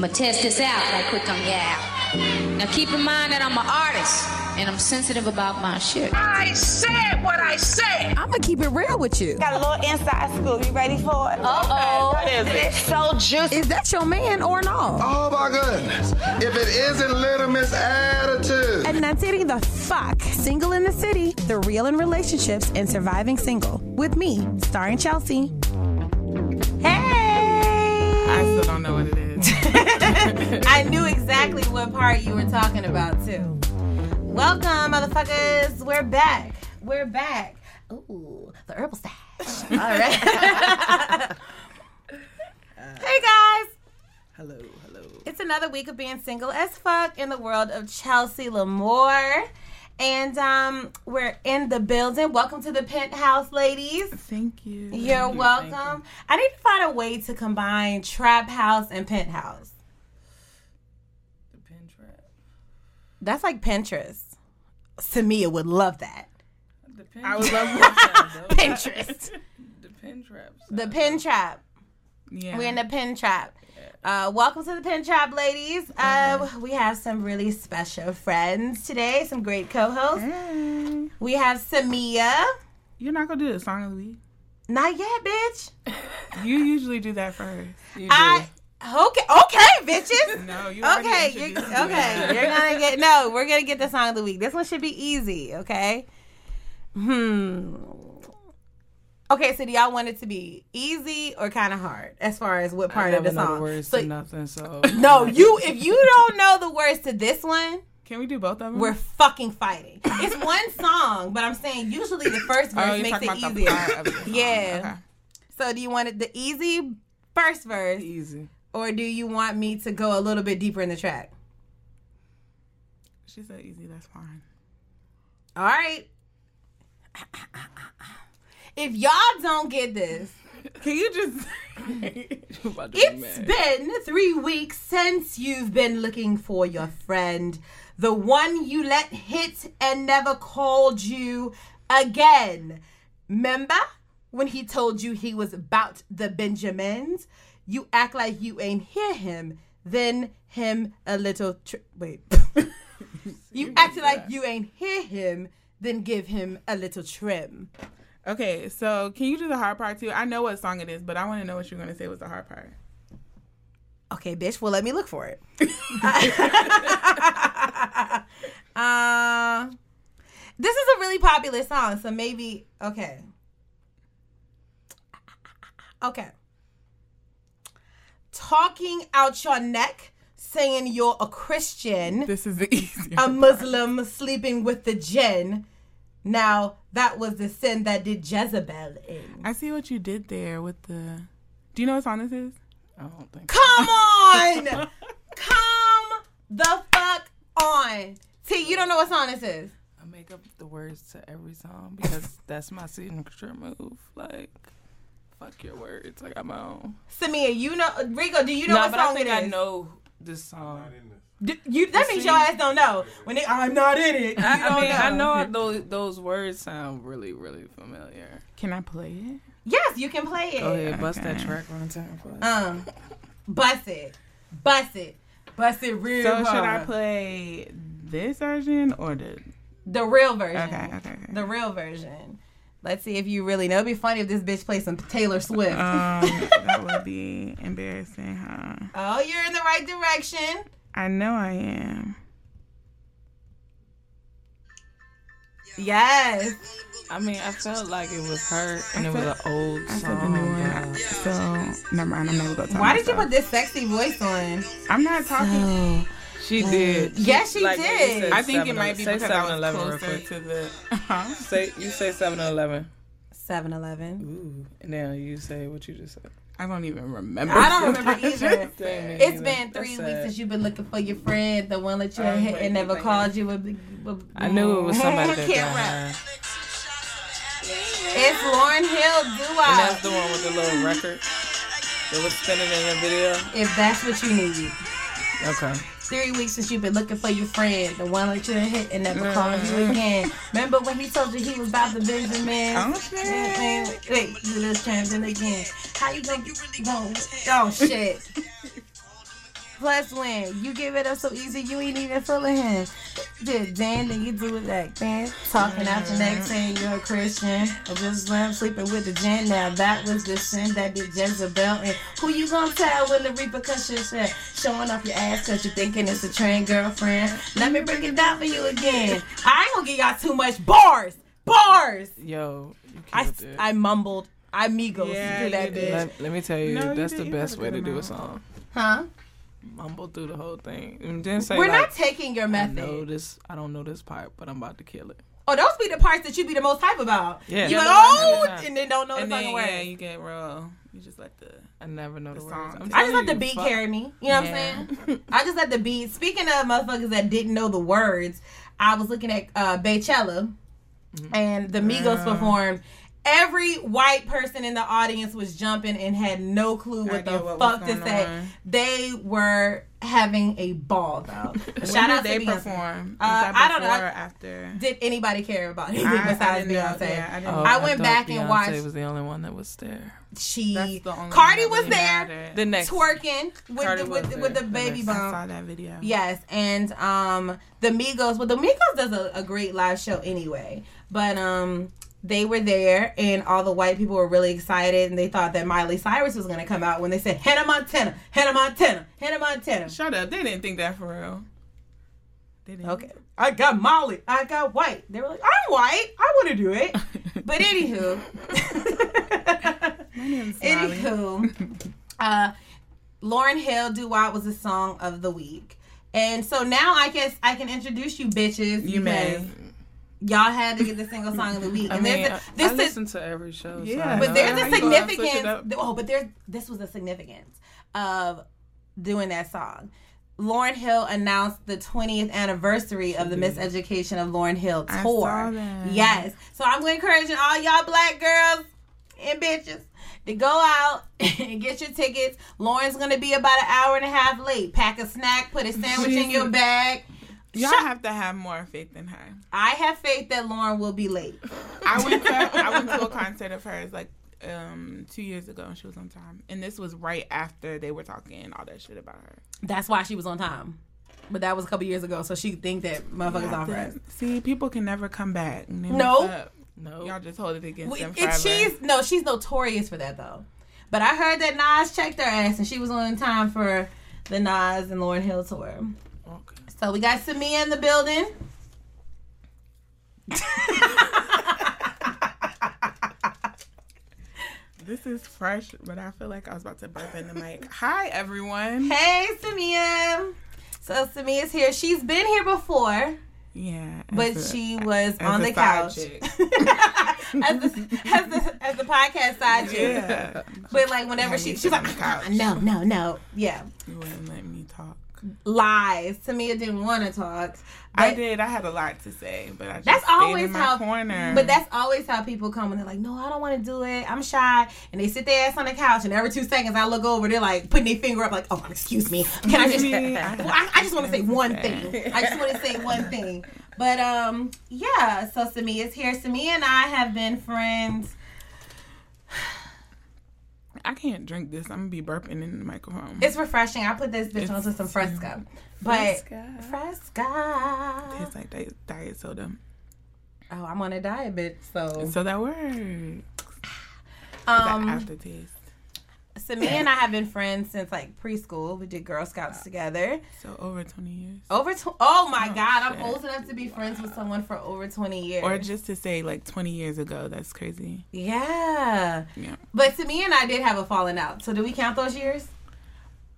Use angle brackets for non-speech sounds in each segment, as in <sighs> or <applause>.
I'm gonna test this out right quick on yeah. Now keep in mind that I'm an artist and I'm sensitive about my shit. I said what I said. I'm gonna keep it real with you. Got a little inside scoop. You ready for it? Uh-oh. What is it? It's so juicy. Is that your man or not? Oh my goodness. If it isn't Little Miss Attitude. And that's it, the fuck. Single in the City, the real in relationships and surviving single. With me, starring Chelsea. Hey! <laughs> I knew exactly what part you were talking about too. Welcome, motherfuckers. We're back. We're back. Ooh, the herbal stash. <laughs> All right. <laughs> hey guys. hello, hello. It's another week of being single as fuck in the world of Chelsea Lamore. And um, we're in the building. Welcome to the penthouse, ladies. Thank you. You're Thank welcome. you. I need to find a way to combine trap house and penthouse. The pin trap. That's like Pinterest. Samia would love that. The pin I would love that. <laughs> Pinterest. the pin traps. The pin trap. Yeah. We're in the pin trap. Uh, welcome to the pin trap, ladies. Uh, we have some really special friends today. Some great co-hosts. Hey. We have Samia. You're not gonna do the song of the week. Not yet, bitch. <laughs> You usually do that first. You I okay, okay, bitches. <laughs> No, you Okay, you're, okay. You're gonna get no. We're gonna get the song of the week. This one should be easy. Okay. Hmm. Okay, so do y'all want it to be easy or kind of hard as far as what part of the song? the words So- to nothing. So <laughs> no, <laughs> you. If you don't know the words to this one, Can we do both of them? we're fucking fighting. It's one <laughs> song, but I'm saying usually the first oh, verse you're makes it easier. part of the song. Yeah. So do you want it the easy first verse, Easy. or do you want me to go a little bit deeper in the track? She said easy. That's fine. All right. If y'all don't get this, Can you just? <laughs> it's been three weeks since you've been looking for your friend, the one you let hit and never called you again. Remember when he told you he was about the Benjamins? You act like you ain't hear him, then him a little. Tr- wait. <laughs> you acted like you ain't hear him, then give him a little trim. Okay, so can you do the hard part too? I know what song it is, but I want to know what you're gonna say was the hard part. Okay, bitch. Well, let me look for it. <laughs> uh, this is a really popular song, so maybe okay. Okay. Talking out your neck, saying you're a Christian, This is the easier. a Muslim sleeping with the jinn. Now that was the sin that did Jezebel in. I see what you did there with the. Do you know what song this is? I don't think. Come on! <laughs> Come the fuck on. T, you don't know what song this is. I make up the words to every song because <laughs> that's my signature move. Like, fuck your words. I got my own. Samia, you know Rico, do you know no, what but song I think it I know this song. D- you, that means your ass don't know. When they, I'm not in it. I, I mean, I know those those words sound really, really familiar. Can I play it? Yes, you can play it. Go ahead, bust that track one time for us. Um, bust it, bust it, bust it real so should I play this version or the? the real version? Okay, okay, okay. The real version. Let's see if you really know. It'd be funny if this bitch plays some Taylor Swift. Um, that would <laughs> be embarrassing, huh? oh, you're in the right direction. I know I am. Yes. I mean, I felt like it was her, and it was an old I said the song. new one. So never mind. I'm never gonna talk. Why did you put this sexy voice on? I'm not talking. She did. Yes, she Like did. I think it might be say because I was 7-Eleven real closer quick. to the. Huh? Say you say 7-Eleven. 7 Eleven. Ooh, now you say what you just said. I don't even remember. I don't remember <laughs> either. Damn it's either. been That's three sad. weeks since you've been looking for your friend, the one that you Oh, hit and never called you. With, with, I knew it was somebody that Can't got her. It's Lauryn Hill And Doo that's the one with the little record that was spinning in the video. If that's what you need. Okay. Three weeks since you've been looking for your friend, the one that you hit and never called you mm. again. Remember when he told you he was about the Benjamin? Oh, shit. Wait, do this champion again. How you gonna? No. Oh shit. Plus win. You give it up so easy, you ain't even feeling him. Did Dan, then you do it like man. Talking after next mm-hmm. saying you're a Christian. I just slam sleeping with the gin. Now that was the sin that did Jezebel. And who you gonna tell when the repercussions hit? Showing off your ass cause you thinking it's a trained girlfriend. Let me break it down for you again. I ain't gonna give y'all too much bars. Bars. Yo, you I, it. I mumbled. I Migos Yeah, through that bitch. let, let me tell you, No, that's did. the best had way to do a song. Huh? Mumble through the whole thing. And then say We're like, not taking your method. I method. know this. I don't know this part, but I'm about to kill it. Oh, those be the parts that you be the most hype about. Yeah. You Yeah, like, no, oh, and then don't know and the fucking words. yeah, you get real. You just let the I never know the, The words. song. I'm just telling let the beat fuck. carry me. You know what Yeah. I'm saying? I just let the beat. Speaking of motherfuckers that didn't know the words, I was looking at uh, Beychella, Mm-hmm. and the Migos performed. Every white person in the audience was jumping and had no clue what the what fuck to say. on. They were having a ball though. <laughs> Shout when out did to they Beyonce. perform? Uh, I don't know. before after? Did anybody care about anything I- I besides didn't know. Beyonce? Yeah, I Oh, I went thought back and Beyonce watched- was the only one that was there. She That's the only Cardi one that was really there mattered. The next twerking with Cardi the with, with the there. The baby I bump. saw that video. Yes, and um the Migos, well the Migos does a, a great live show anyway. But um they were there and all the white people were really excited and they thought that Miley Cyrus was gonna come out when they said Hannah Montana, Hannah Montana, Hannah Montana. Shut up. They didn't think that for real. They didn't. Okay. I got Molly. I got white. They were like, I'm white. I want to do it. <laughs> But anywho. <laughs> <laughs> My name's anywho. Uh, Lauryn Hill Doo Wop was the song of the week. And so now I guess I can introduce you bitches. You may. Because Y'all had to get the single song of the week. I And mean, there's I, a, this I is listen to every show. Yeah, I but there's a you gonna switch it significance. Oh, but there's this was a significance of doing that song. Lauryn Hill announced the 20th anniversary of the Miseducation of Lauryn Hill I tour. saw that. Yes. So I'm encouraging all y'all black girls and bitches to go out <laughs> and get your tickets. Lauryn's gonna be about an hour and a half late. Pack a snack, put a sandwich in your bag. Y'all Shut- have to have more faith in her. I have faith that Lauryn will be late. <laughs> I went to I went to a concert of hers like um two years ago and she was on time. And this was right after they were talking all that shit about her. That's why she was on time. But that was a couple years ago, so she think that motherfuckers on rest. See, people can never come back. and No. mess no. Y'all just hold it against We- them forever. she's no, she's notorious for that though. But I heard that Nas checked her ass and she was on time for the Nas and Lauryn Hill tour. So we got Samia in the building. This is fresh, but I feel like I was about to burp in the mic. Hi everyone. Hey Samia. So Samia's here. She's been here before, Yeah. but a- she was as on the couch. <laughs> as the as the as the podcast side chick. Yeah. But like whenever she she's like on the couch. no, no, no. Yeah. You wouldn't let me talk. Lies. Samia didn't want to talk. I did. I had a lot to say, but I just That's always how. corner. But that's always how people come and they're like, "No, I don't want to do it. I'm shy," and they sit their ass on the couch, and every two seconds I look over, they're like putting their finger up, like, "Oh, excuse me, can I just? <laughs> Well, I, I just want to say one thing. I just want to say one thing." But um, yeah. So Samia's here. Samia and I have been friends. I can't drink this. I'm gonna be burping in the microphone. It's refreshing. I put this bitch It's- onto some Fresca, but Fresca. Fresca. tastes like diet, diet soda. Oh, I'm on a diet, bitch. So So that works. um. that aftertaste. Samia and I have been friends since like preschool. We did Girl Scouts together. So over 20 years. Over tw- oh my Oh, god, I'm old enough to be friends with someone for over 20 years. Or just to say like 20 years ago. That's crazy. yeah. Yeah. But Samia and I did have a falling out. So do we count those years?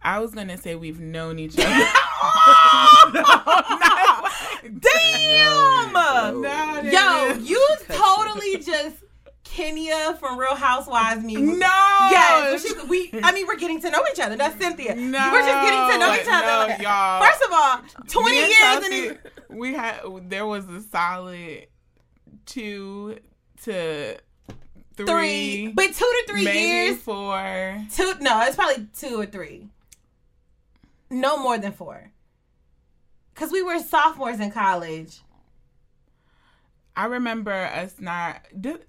I was gonna say we've known each <laughs> other. <laughs> Damn! no, Yo, you totally just Kenya from Real Housewives me. No. Yes, we. I mean, we're getting to know each other. That's Cynthia. No. we're just getting to know each other. No, y'all. First of all, twenty years Chelsea, and it, we had there was a solid two to three, three, but two to three years. four. Two. No, it's probably two or three. No more than four. Cause we were sophomores in college. I remember us not. Did,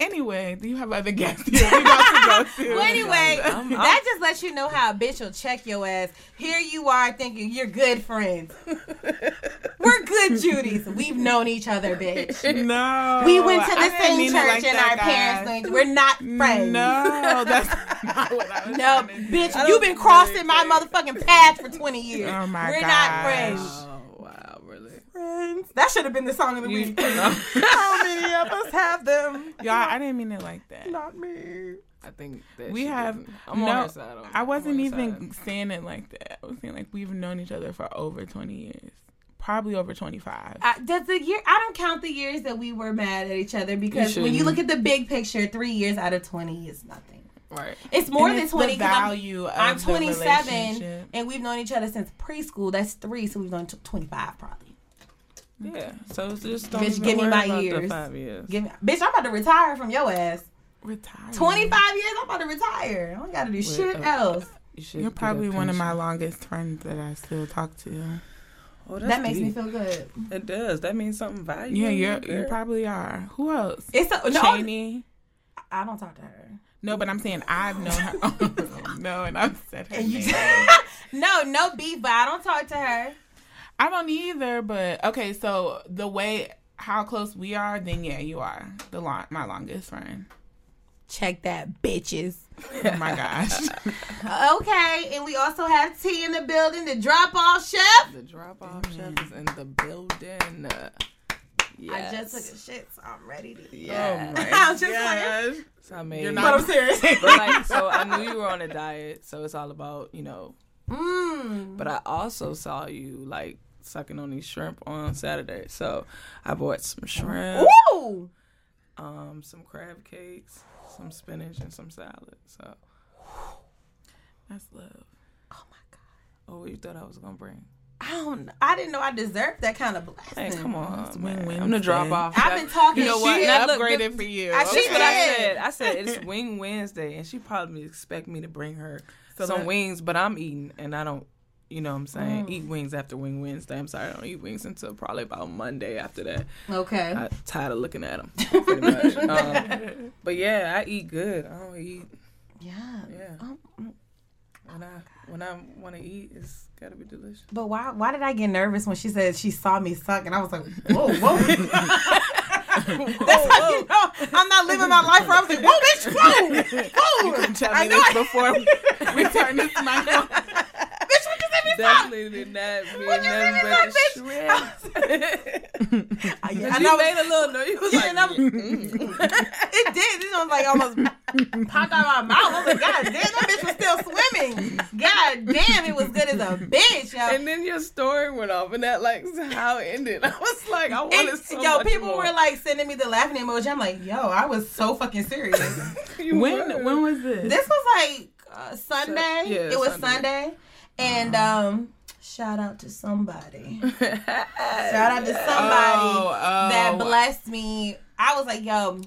Anyway, do you have other guests here <laughs> we about to go <laughs> to? Well, anyway, I'm- that just lets you know how a bitch will check your ass. Here you are thinking you're good friends. <laughs> We're good Judies. We've known each other, bitch. No. We went to the didn't same church like and our parents knew. We're not friends. No, that's not what I was No, bitch, you've been crossing my motherfucking path for 20 years. Oh my We're not friends. Wow, really? Friends. That should have been the song of the You, week. no, How many of us have them? Y'all, I didn't mean it like that. Not me. I think that We have. I'm no. on her side. on- I I'm wasn't on her even side. saying it like that. I was saying like we've known each other for over twenty years, probably over twenty five. Uh, does the year? I don't count the years that we were mad at each other because when you look at the big picture, three years out of twenty is nothing. Right. It's more And than it's twenty. The 'cause I'm- value of I'm 27, and we've known each other since preschool. That's three, so we've known t- 25 probably. Yeah. So it's just don't Bitch, even give me my about the years. five years. Give me, bitch, I'm about to retire from your ass. Retire. 25 years, I'm about to retire. I don't got to do shit uh, else. You You're probably one of my longest friends that I still talk to. Oh, That makes me feel good. It does. That means something valuable. Yeah, you're, you probably are. Who else? It's a, no, Cheney. I don't talk to her. No, but I'm saying I've known her. <laughs> no, and I've said her And you <laughs> no, no beef, but I don't talk to her. I don't either, but okay. So the way how close we are, then yeah, you are the long, my longest friend. Check that, bitches. Oh <laughs> my gosh. <laughs> Okay, and we also have T in the building, the drop off chef. The drop off chef is in the building. Yes. I just took a shit, so I'm ready to eat. Yes. <laughs> I'm just like, So I mean, You're but not- I'm serious. but like, so I knew you were on a diet, so it's all about you know. mm. But I also saw you like sucking on these shrimp on Saturday, so I bought some shrimp, Ooh. um, some crab cakes, some spinach, and some salad. So, That's love. oh, my god. Oh, what you thought I was gonna bring? I don't. I didn't know I deserved that kind of blessing. Hey, come on, man. win-win I'm the drop off. I've been talking You know what? She I upgraded for you. I- She what I said. I said it's Wing Wednesday, and she probably expect me to bring her So some let- wings, but I'm eating, and I don't. You know what I'm saying? Mm. Eat wings after Wing Wednesday. I'm sorry, I don't eat wings until probably about Monday after that. Okay. I'm tired of looking at them, <laughs> pretty much. Um, but yeah, I eat good. I don't eat. yeah. Yeah. Um, When I when I want to eat, it's gotta be delicious. But why? Why did I get nervous when she said she saw me suck, and I was like, whoa, whoa. <laughs> <laughs> That's how you know I'm not living my life. Where I was like, whoa, bitch, whoa, whoa. Tell I me know this I- before we turn this mic on. Bitch, what you say me suck? Definitely did not mean What'd you say nothing me but suck, the shrimp. <laughs> I, you I know made a little noise. You was Yeah, like, and I'm- <laughs> it did. It was like almost popped out of my mouth. I was like, God damn, that bitch was still swimming. God damn, it was good as a bitch, yo. And then your story went off, and that like <laughs> how it ended. I was like, I And, wanted so yo, much people more. were like sending me the laughing emoji. I'm like, yo, I was so fucking serious. When were. when was this? this was like uh, Sunday. yeah, it was Sunday. Sunday. And um, shout out to somebody. <laughs> shout out to somebody Oh, oh. that blessed me. I was like, yo,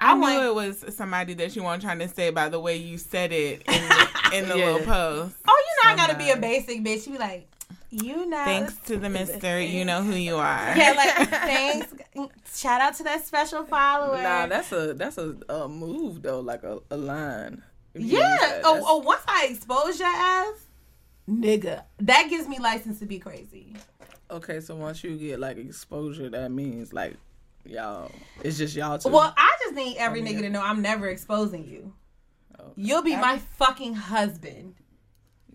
I I knew want- it was somebody that you weren't trying to say by the way you said it in the, <laughs> in the Yeah. little post. oh, you know I gotta be a basic bitch. You be like, you know. Thanks to the mister, you know who you are. Yeah, like thanks. Shout out to that special follower. Nah, that's a that's a, a move though, like a, a line. If you use yeah. Oh, that's- oh, once I expose your ass, nigga, that gives me license to be crazy. Okay, so once you get like exposure, that means like y'all. It's just y'all two. Well, I just need every nigga to know I'm never exposing you. Oh. You'll be my fucking husband,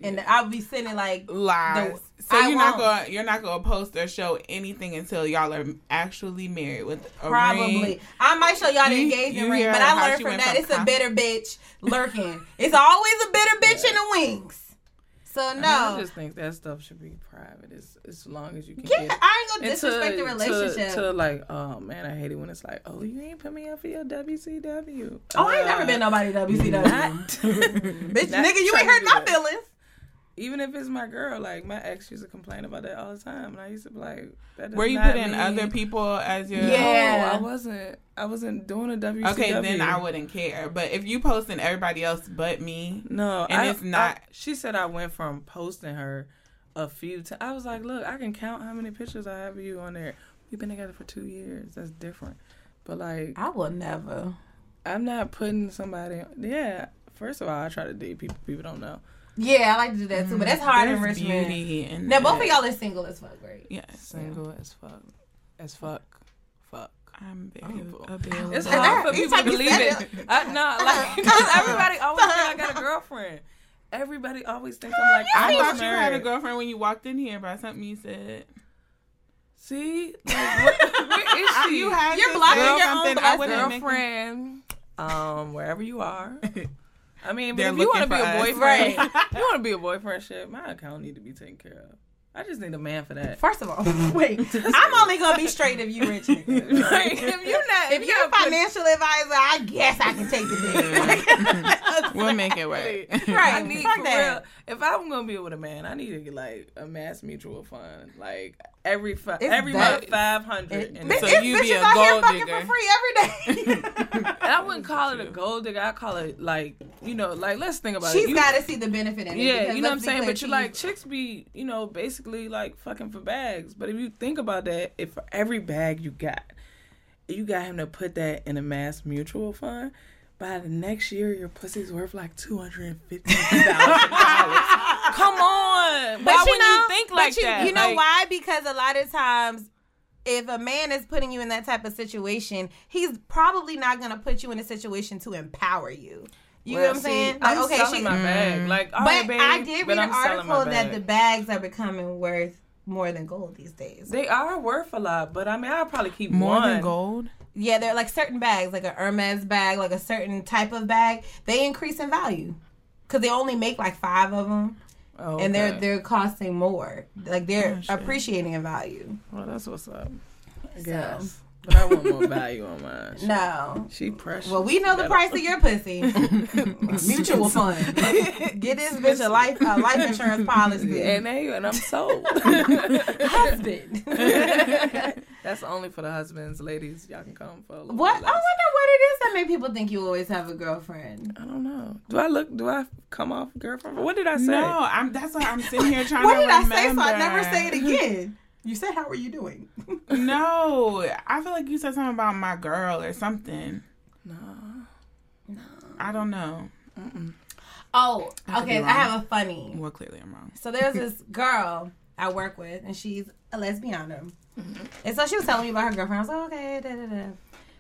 and I'll be sitting like Lies. The- so I you're not won't. going you're not to post or show anything until y'all are actually married with a Probably. ring. I might show y'all the engagement you ring, but I learned from that from it's a bitter bitch lurking. it's always a bitter bitch in the wings. So I, mean, no. I just think that stuff should be private. As as long as you can yeah, get. I ain't gonna disrespect the relationship. To, to like, oh man, I hate it when it's like, oh, you ain't put me up for your WCW. oh, I ain't never Uh, been nobody WCW. Not, <laughs> Bitch, not nigga, you ain't to hurt my feelings. Even if it's my girl, like my ex used to complain about that all the time, and I used to be like, that Were you not putting mean- other people as your Yeah. No, I wasn't. I wasn't doing a WCW. Okay, then I wouldn't care. But if you posting everybody else but me, No, And I- it's not- I- she said I went from posting her a few times. I was like, look, I can count how many pictures I have of you on there. We've been together for two years. That's different. But like, I will never. I'm not putting somebody. Yeah. First of all, I try to date people people don't know. Yeah, I like to do that too, but that's hard in There's Richmond. beauty in Now both of y'all are single as fuck, right? Yeah, Single as fuck. As fuck. Fuck. I'm very People. available. It's hard for people to believe sense- it. I, no, <laughs> like 'cause everybody always think I got a girlfriend. Everybody always thinks I'm like I I'm thought you had a girlfriend when you walked in here by something you said. See, like, where, where is <laughs> she? You had You're blocking your own something. I blessing. girlfriend, um, wherever you are. <laughs> I mean, but if you want to be a boyfriend, <laughs> you want to be a boyfriend. Shit, my account need to be taken care of. I just need a man for that. First of all, <laughs> wait, I'm only gonna be straight if you rich nigga. <laughs> Like, if you're not, If you're a financial advisor, I guess I can take the dick. We'll make it work. right, I need fuck for that. real. If I'm gonna be with a man, I need to get like a mass mutual fund, like every fi- every that- month five hundred. And bitch, so so it's you be a out here gold digger. for free every day. <laughs> and I wouldn't call it a gold digger. I call it like you know, like let's think about it. She's You- got to see the benefit in it. Yeah, you know what I'm saying. But you she's- like chicks be, you know, basically like fucking for bags. But if you think about that, if for every bag you got, you got him to put that in a mass mutual fund. By the next year, your pussy's worth like two hundred and fifty thousand dollars. <laughs> Come on, But why you wouldn't know, you think but like you, that? You know Like, why? Because a lot of times, if a man is putting you in that type of situation, he's probably not going to put you in a situation to empower you. You know what I'm see, saying? I'm okay, selling she, my bag. Mm. Like, all but right, babe, I did read an I'm article that the bags are becoming worth more than gold these days. they are worth a lot. But I mean, I'll probably keep More one. than gold. Yeah, they're like certain bags, like a Hermes bag, like a certain type of bag. They increase in value because they only make like five of them, Oh, and they're they're costing more. Like they're Oh, appreciating in value. Well, that's what's up. I guess. But I want more value on mine. No. She precious. Well, we know the price of your pussy. <laughs> Mutual fund. Get this bitch a life a life insurance policy. And they and I'm sold. <laughs> husband. <laughs> That's only for the husbands, ladies. Y'all can come for a little What? I wonder what it is that make people think you always have a girlfriend. I don't know. Do I look? Do I come off girlfriend? What did I say? No, I'm. That's why I'm sitting here trying What to What did I say? So I never say it again. You said, "How are you doing?" <laughs> No, I feel like you said something about my girl or something. No. No, I don't know. Oh, could okay. I have a funny. Well, clearly I'm wrong. So there's this <laughs> girl I work with, and she's a lesbian. Mm-hmm. And so she was telling me about her girlfriend. I was like, okay, da da da.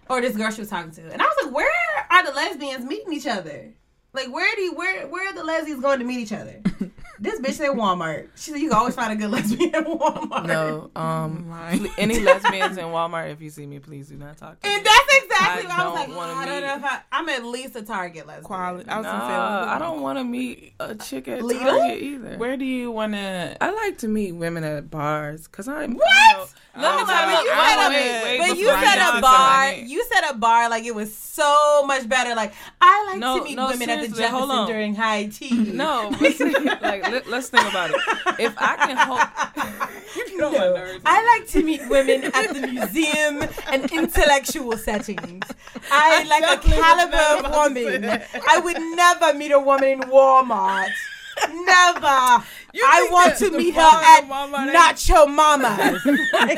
Or this girl she was talking to, and I was like, where are the lesbians meeting each other? Like, where do you, where where are the lesbians going to meet each other? <laughs> this bitch said Walmart. She said you can always find a good lesbian at Walmart. No. Um. Lying. pl- Any lesbians in Walmart? If you see me, please do not talk to me. And that's exactly I what I was like. wanna oh, I don't know if I, I'm at least a Target lesbian. Quality. I was Nah, gonna say. I don't want to meet a chick at Lita? Target either. Where do you want to? I like to meet women at bars because I'm. What? You know, let me tell you. you I said a- But you I said a bar. You said a bar like it was so much better. Like I like No, to meet no, women at the Jefferson on. during high tea. <laughs> No, like let, us think about it. If I can hold, <laughs> <laughs> you know nerves. I like to meet women at the museum and intellectual settings. I, like a caliber of woman. I would never meet a woman in Walmart. Never. I want to meet her at ain't- Nacho Mama's.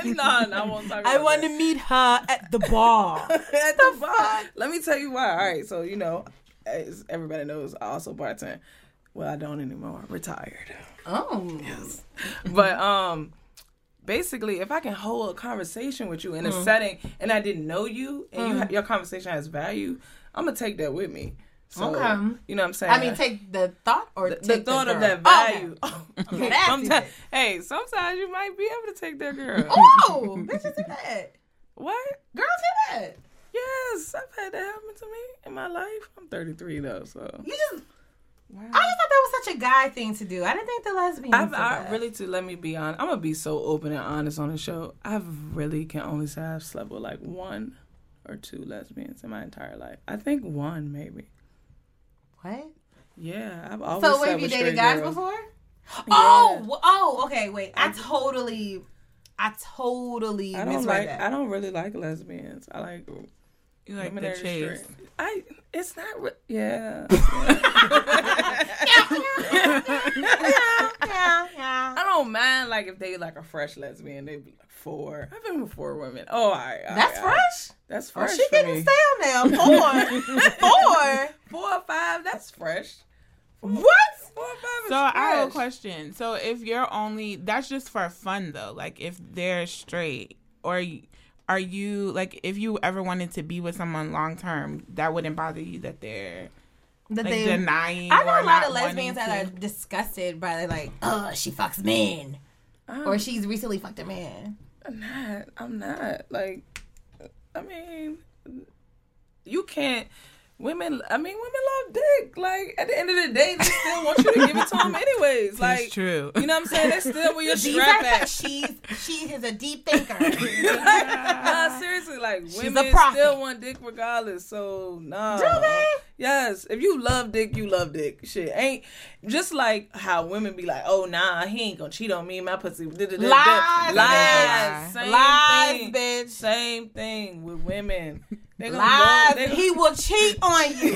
no, no, I won't talk about I want that. to meet her at the bar. <laughs> at the bar. Let me tell you why. All right, so you know, as everybody knows, I also bartend. Well, I don't anymore. Retired. Oh. Yes. But um, basically, if I can hold a conversation with you in a setting and I didn't know you and you ha- your conversation has value, I'm gonna take that with me. So, Okay. You know what I'm saying? I mean, take the thought or the, take the thought of girl? that value. Okay, <laughs> that's sometimes, hey, sometimes you might be able to take that girl. <laughs> Oh, bitches do that. What? Girls do that. Yes, I've had that happen to me in my life. I'm 33 though, so You just. I just thought that was such a guy thing to do. I didn't think the lesbians. I've I really to let me be honest. I'm gonna be so open and honest on the show. I really can only say I've slept with like one or two lesbians in my entire life. I think one maybe. What? Yeah, I've always. So wait, have you dated guys before? Oh, oh, okay. Wait, I totally, I totally I don't like. that. I don't really like lesbians. I like. You like women the that chase. straight. I. It's not. Re- yeah. yeah, yeah. yeah. I don't mind like if they like a fresh lesbian, they be like four. I've been with four women. Oh, all right. all That's right, all right. fresh. That's Oh, fresh. she for getting me. stale now. Four. <laughs> Four. Four or five. That's fresh. What? Four or five So I have a question. So if you're only that's just for fun though. Like if they're straight or y- are you like if you ever wanted to be with someone long term, that wouldn't bother you that they're That like they. denying. I know or a lot of lesbians wanting that are disgusted by like, oh, she fucks men, Oh. or um, she's recently fucked a man. I'm not. I'm not. Like, I mean, you can't. Women, I mean, women love dick. Like, at the end of the day, they still want you to give it to them anyways. Like, It's true. You know what I'm saying? they still where your These strap are at. she's she is a deep thinker. <laughs> nah, seriously, like a women still want dick regardless. So no. Do they? Yes. If you love dick, you love dick. Shit ain't just like how women be like, oh nah, he ain't gonna cheat on me. My pussy. da. Lies, Lies. Same Lies, thing. bitch. Same thing with women. They gonna Lies. go. They He will cheat on you.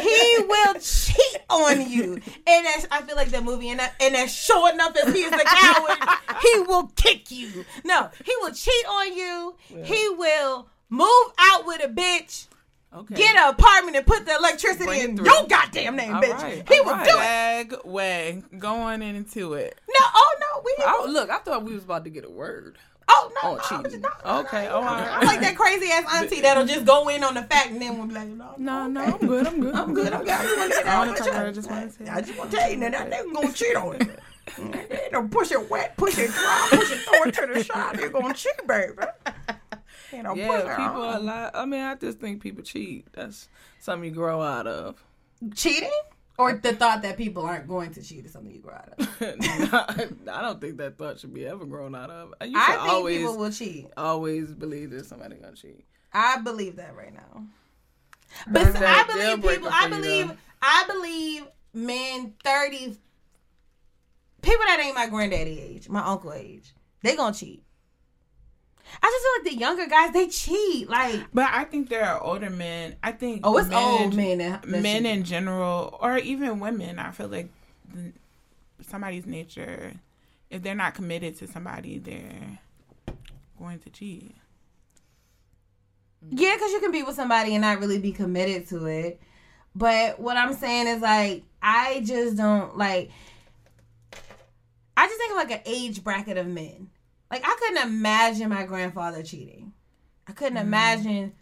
he <laughs> will cheat on you. And that's, I feel like that movie, and that, and that's sure enough as he is a coward, he will kick you. No, he will cheat on you. He will move out with a bitch. Okay. Get an apartment and put the electricity Bring in through. your goddamn name, All bitch. right, he all will right. do it. Bag way. Go on into it. No, oh no, we didn't. Oh, look, I thought we was about to get a word. Oh no, Oh, no, cheating. no, Okay, no, oh. I'm like that crazy ass <laughs> auntie that'll just go in on the fact and then we'll be like, no, No, no, I'm good. I'm good. I'm good. I'm good. I just want to I out wanna of talk I just wanna <laughs> say I just want to tell you that that nigga gonna cheat on you. <laughs> They don't push it wet, push it dry, push it, throw it to the side. You're gonna cheat, baby. You know, Yeah, people on. a lot. I mean, I just think people cheat. That's something you grow out of. cheating, or the thought that people aren't going to cheat is something you grow out of. <laughs> I don't think that thought should be ever grown out of. You I think always, people will cheat. always believe that somebody gonna cheat. I believe that right now. But That's I believe people. I believe. though. I believe men thirty people that ain't my granddaddy age, my uncle age, they gonna cheat. I just feel like the younger guys they cheat. Like But I think there are older men. I think oh, it's men old men that, that men in general, or even women. I feel like the, somebody's nature, if they're not committed to somebody, they're going to cheat. Yeah, because you can be with somebody and not really be committed to it. But what I'm saying is like I just don't like. I just think of like an age bracket of men. Like I couldn't imagine my grandfather cheating. I couldn't mm-hmm. imagine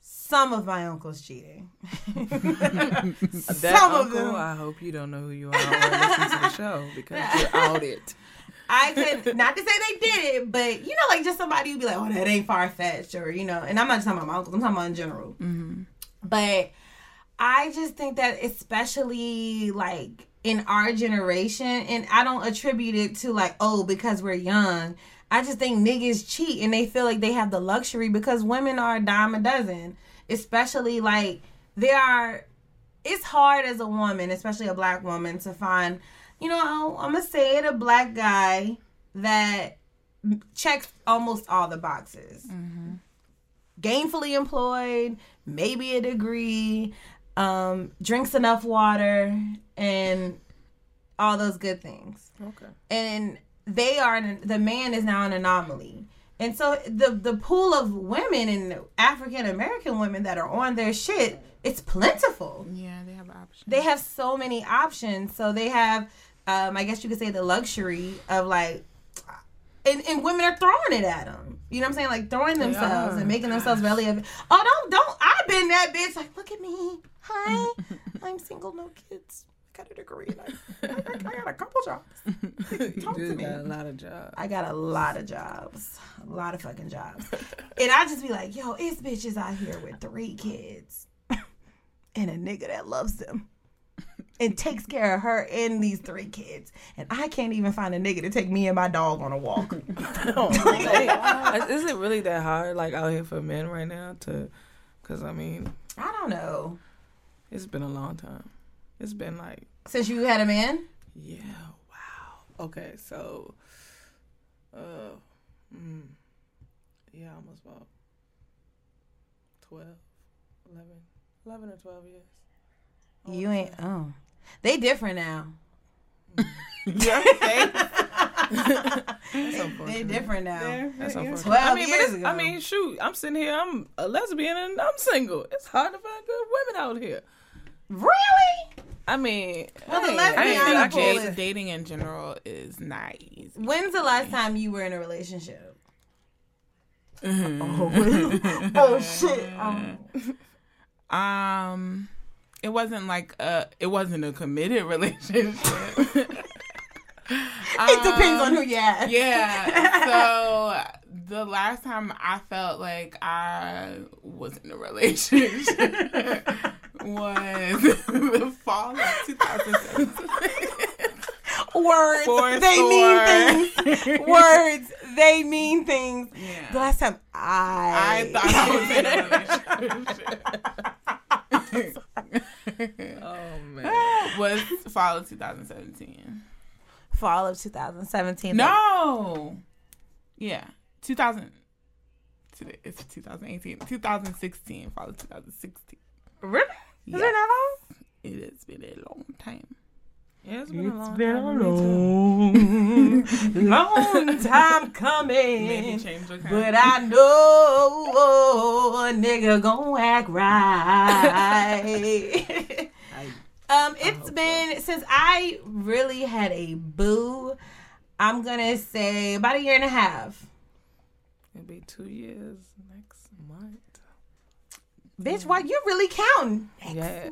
some of my uncles cheating. <laughs> That some of them. I hope you don't know who you are or listen to the show because you're <laughs> outed. I could not to say they did it, but you know, like just somebody would be like, "Oh, that ain't far fetched," or you know. And I'm not just talking about my uncles; I'm talking about in general. Mm-hmm. But I just think that, especially like in our generation, and I don't attribute it to like, oh, because we're young. I just think niggas cheat and they feel like they have the luxury because women are a dime a dozen. Especially like there are it's hard as a woman, especially a black woman, to find, you know, I'm gonna say it, a black guy that checks almost all the boxes. Mm-hmm. Gainfully employed, maybe a degree, um, drinks enough water, and all those good things. Okay. And they are the man is now an anomaly. And so the the pool of women and African American women that are on their shit, it's plentiful Yeah, they have options. they have so many options. So they have, um, I guess you could say, the luxury of like, and, and women are throwing it at them. You know what I'm saying? Like throwing themselves and making themselves relevant. Oh, don't, don't! I've been that bitch. Like, look at me. Hi, <laughs> I'm single, no kids. I got a degree. Like, I, I got a couple jobs. <laughs> You Talk to do me. got a lot of jobs. I got a lot of jobs, a lot of fucking jobs, and I just be like, yo, it's bitches out here with three kids, <laughs> and a nigga that loves them, and takes care of her and these three kids, and I can't even find a nigga to take me and my dog on a walk. <laughs> <laughs> Hey, is it really that hard, like out here for men right now? To, because I mean, I don't know. it's been a long time. It's been like, Since you had a man, yeah, wow. Okay, so, uh, mm, yeah, almost about 12, 11, 11 or 12 years. You ain't. Oh, they different now. Your face. They're different now. That's unfortunate. 12 I mean, but years ago. I mean, shoot, I'm sitting here, I'm a lesbian and I'm single. It's hard to find good women out here. Really? I mean, Well, the I ain't- lesbian I ain't- pool is- dating in general is not easy. When's the last time you were in a relationship? <laughs> oh, <laughs> oh shit! Oh. Um, it wasn't like a, it wasn't a committed <laughs> relationship. <laughs> It depends on who you ask. Um, yeah. So the last time I felt like I was in a relationship <laughs> was the fall of 2017. Words, For they mean things. Words, they mean things. Yeah. The last time I, I thought I was in a relationship. Oh, man. <laughs> was fall of 2017. fall of 2017. No. Yeah. 2000. Today it's 2018. 2016. Fall of 2016. really? Is Yeah. it that long? It has been a long time. Yeah, it's been a long been time. a long, <laughs> long time Maybe coming. But I know a nigga gon' act right. <laughs> um, it's been since I really had a boo. I'm gonna say about a year and a half. It'll be two years. Bitch, why you really counting? Yeah.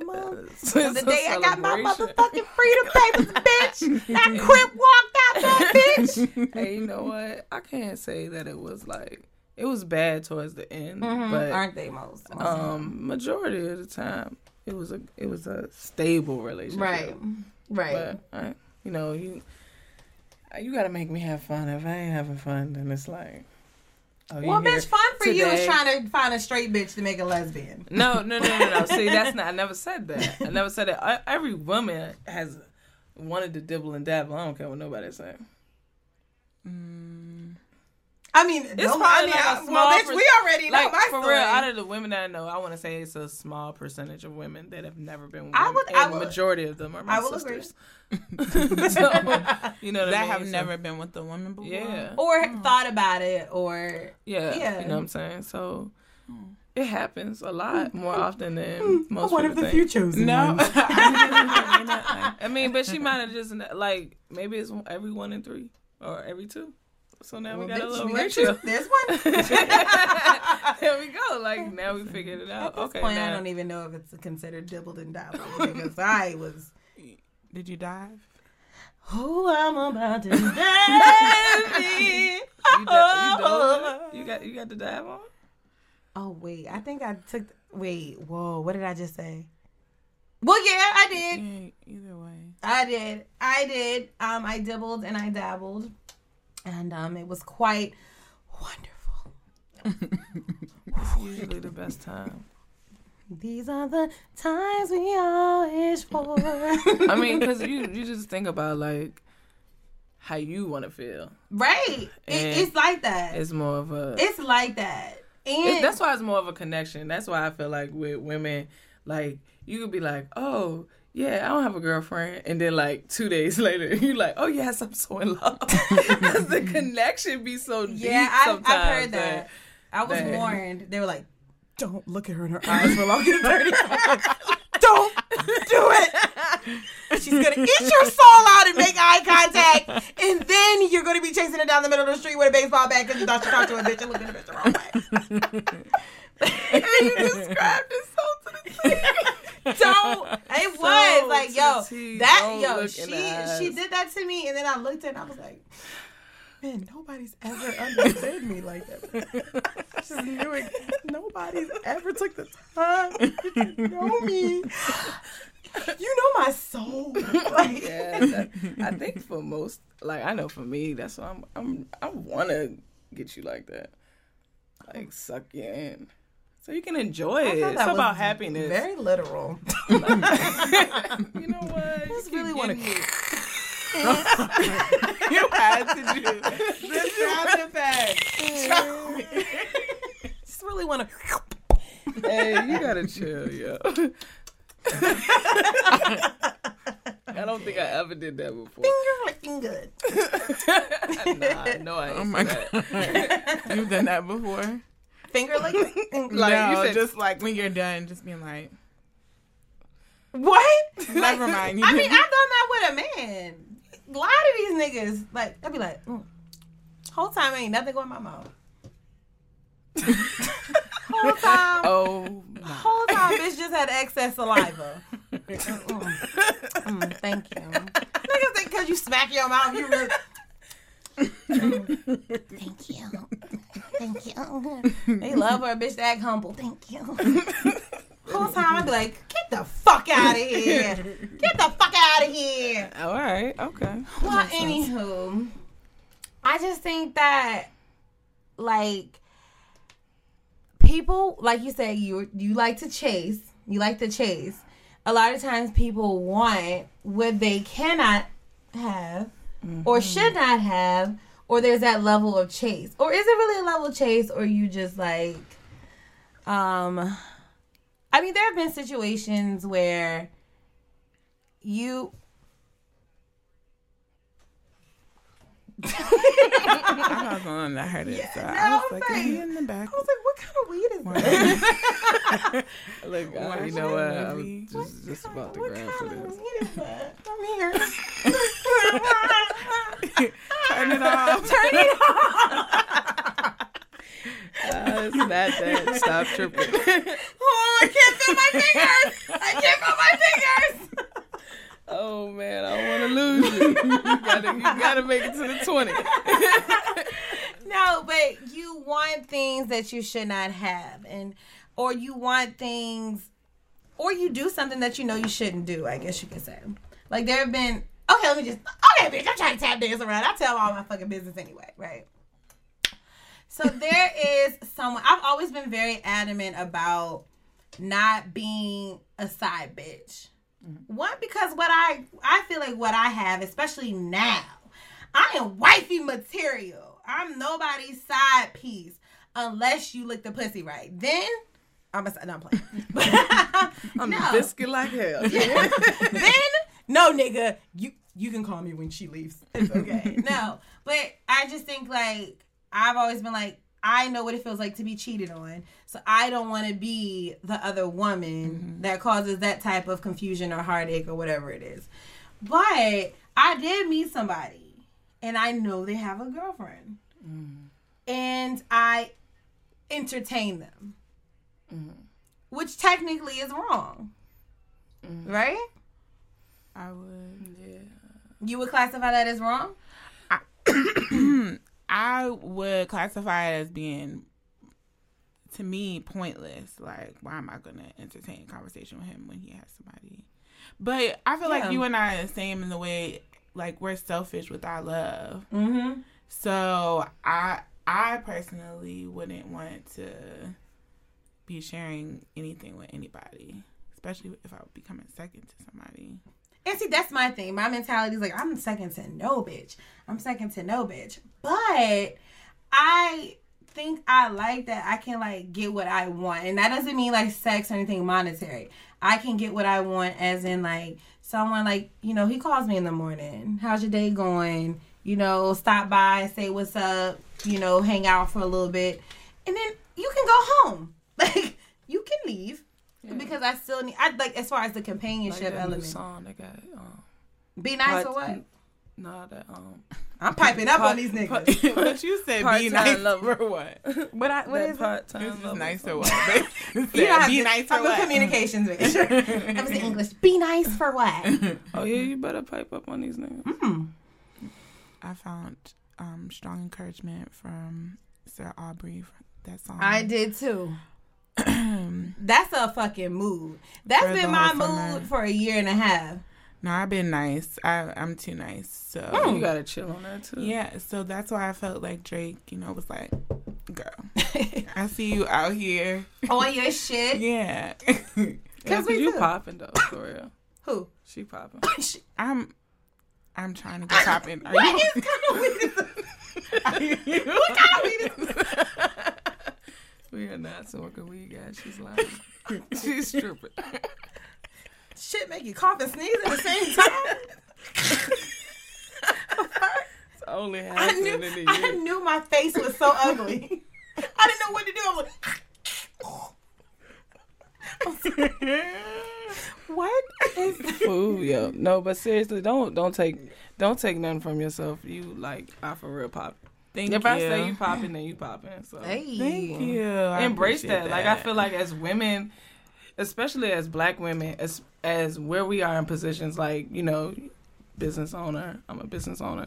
So <laughs> the day I got my motherfucking freedom papers, bitch. That <laughs> crip walked out that bitch. <laughs> Hey, you know what? I can't say that it was like it was bad towards the end, Mm-hmm. but Aren't they most? um, majority of the time it was a it was a stable relationship. right. Right. But I, you know, you you gotta make me have fun. If I ain't having fun, then it's like, oh, well, here bitch, fun for you is trying to find a straight bitch to make a lesbian. No, no, no, no, no. <laughs> See, that's not. I never said that. I never said that. I, every woman has wanted to dibble and dabble. I don't care what nobody say. I mean, It's don't- probably I mean, like a I- small well, bitch, per- we already know Like my for story. real, out of the women that I know, I want to say it's a small percentage of women that have never been. With I women, would- I would- majority of them are my I will agree. sisters. <laughs> so, you know what That I mean? have So, never been with a woman before. Yeah, or thought about it, or yeah, Yeah. You know what I'm saying? So hmm. it happens a lot hmm. more often than hmm. most what people if the think. few chosen No. ones? <laughs> <laughs> I mean, but she might have just like maybe it's every one in three or every two. So now we Well, got a little we two. There's one. <laughs> there we go. Like <laughs> now we figured it out. At this Okay, point, I don't even know if it's considered dibbled and dabbled because I was. Did you dive? Who I'm about to <laughs> dive you, di- you, you got you got the dab on. Oh wait, I think I took. Wait, whoa, what did I just say? Well, yeah, I did. Yeah, either way. I did. I did. Um, I dibbled and I dabbled, and um, it was quite wonderful. It's usually the best time. These are the times we all wish for. I mean, because you you just think about like how you want to feel. right? It, it's like that. It's, more of a. It's like that, and that's why it's more of a connection. That's why I feel like with women, like you could be like, oh yeah, I don't have a girlfriend, and then like two days <laughs> later, you're like, oh yes, I'm so in love because <laughs> <laughs> the connection be so deep. yeah, I, sometimes I've heard that. I was that- warned. They were like, "Don't look at her in her eyes for longer than thirty seconds. Don't do it. She's gonna eat your soul out and make eye contact, and then you're gonna be chasing her down the middle of the street with a baseball bat because you thought she talked to a bitch and looked at the bitch the wrong way." and you described it so to the T. <laughs> Don't. It So was like, yo, that yo, she in the eyes. she did that to me, and then I looked at, and I was like, man, nobody's ever <laughs> understood me like that. I just knew it. Nobody's ever took the time to know me. <laughs> You know my soul. Like, Yeah, that, I think for most, like I know for me, that's why I'm, I'm I want to get you like that, like suck you in, so you can enjoy it. It's that about happiness. Very literal. <laughs> you know what? You just really want to. <laughs> You had to do <laughs> this. the sound effect. Just really want to. Hey, you gotta chill, yo. I don't think I ever did that before. Finger licking good. nah, no, I ain't Oh my that. god, you've done that before. Finger licking. Like, <laughs> no, just like when you're done, just being like, what? never <laughs> mind. I mean, I've done that with a man. A lot of these niggas, like, I'd be like, mm. whole time ain't nothing going in my mouth. <laughs> whole time, oh, whole time, bitch just had excess saliva. Mm. Mm, thank you. Niggas think because you smack your mouth, you really. Thank you. Thank you. They love her, bitch, to act humble. Thank you. Whole time I'd be like, get the fuck out of here. Get the fuck out of here. All right, okay. Well, anywho, I just think that like people, like you said, you you like to chase. You like to chase. A lot of times, people want what they cannot have, or should not have, or there's that level of chase, or is it really a level of chase, or you just like, um. I mean, there have been situations where you I was the one that heard it, so no, I was like, thanks. "Is he in the back?" I was like, what kind of weed is that? <laughs> <laughs> Look, uh, Why you know what? I was maybe? just, just about to what grab kind for this. weed is that? <laughs> I'm here. Turn it off. Turn it off. Uh, it's not that. Stop tripping. Oh, I can't feel my fingers. I can't feel my fingers. Oh man, I don't want to lose you. You gotta, you gotta make it to the twenty. <laughs> No, but you want things that you should not have, and or you want things, or you do something that you know you shouldn't do. I guess you could say. Like there have been. Okay, let me just. Okay, bitch, I'm trying to tap dance around. I tell all my fucking business anyway, right? So there <laughs> is someone. I've always been very adamant about not being a side bitch. Mm-hmm. One because what I I feel like what I have, especially now, I am wifey material. I'm nobody's side piece unless you lick the pussy right. Then I'm a no, I'm playing. <laughs> I'm <laughs> No. biscuit like hell. <laughs> then no nigga, you you can call me when she leaves. It's okay. no, but I just think like I've always been like I know what it feels like to be cheated on, so I don't want to be the other woman mm-hmm. that causes that type of confusion or heartache or whatever it is. But I did meet somebody, and I know they have a girlfriend, mm-hmm. and I entertain them, mm-hmm. which technically is wrong, right? I would. yeah. You would classify that as wrong? I <clears throat> would classify it as being, to me, pointless. Like, why am I gonna entertain a conversation with him when he has somebody? But I feel Yeah. like you and I are the same in the way, like we're selfish with our love. Mm-hmm. So I, I personally wouldn't want to be sharing anything with anybody, especially if I would be coming second to somebody. And see, that's my thing. My mentality is like, I'm second to no bitch. I'm second to no bitch. But I think I like that I can like get what I want. And that doesn't mean like sex or anything monetary. I can get what I want as in like someone like, you know, he calls me in the morning. How's your day going? You know, stop by say what's up, you know, hang out for a little bit. And then you can go home. <laughs> Like you can leave. Because I still need I like as far as the companionship that new element. song they got. Um, Be nice or part- what? Nah, that um. I'm piping up on these niggas. but <laughs> you said be Part-time nice lover. for what? What I what that is it? part time. This is nice or what? <laughs> You Said, don't have be to- nice I'm or what? communications major. I was in English. Be nice for what? <laughs> Oh yeah, you better pipe up on these niggas. Mm-hmm. I found um, strong encouragement from Sir Aubrey. for That song. I did too. <clears throat> That's a fucking mood. That's For been my mood for a year and a half. No, I've been nice. I, I'm too nice. So Hmm. You gotta chill on that too. yeah, so that's why I felt like Drake, you know, was like, "Girl, <laughs> I see you out here." on your shit. <laughs> Yeah, Yeah, Cause cause we you popping though, for real. Who? She popping. <laughs> I'm. I'm trying to get popping. Are What you? is kind of weed is this? What kind of weed is this? We are not smoking weed, guys. She's lying. <laughs> She's stupid. shit make you cough and sneeze at the same <laughs> time. It's only I happening knew in the I knew my face was so ugly. I didn't know what to do. I was like, <laughs> what is Food, yo. No, but seriously, don't don't take don't take nothing from yourself. You like I for real pop. Thank if you. I say you popping, then you popping. So Thank you. I embrace appreciate that. Like I feel like as women, especially as black women, as as where we are in positions like you know, business owner. I'm a business owner.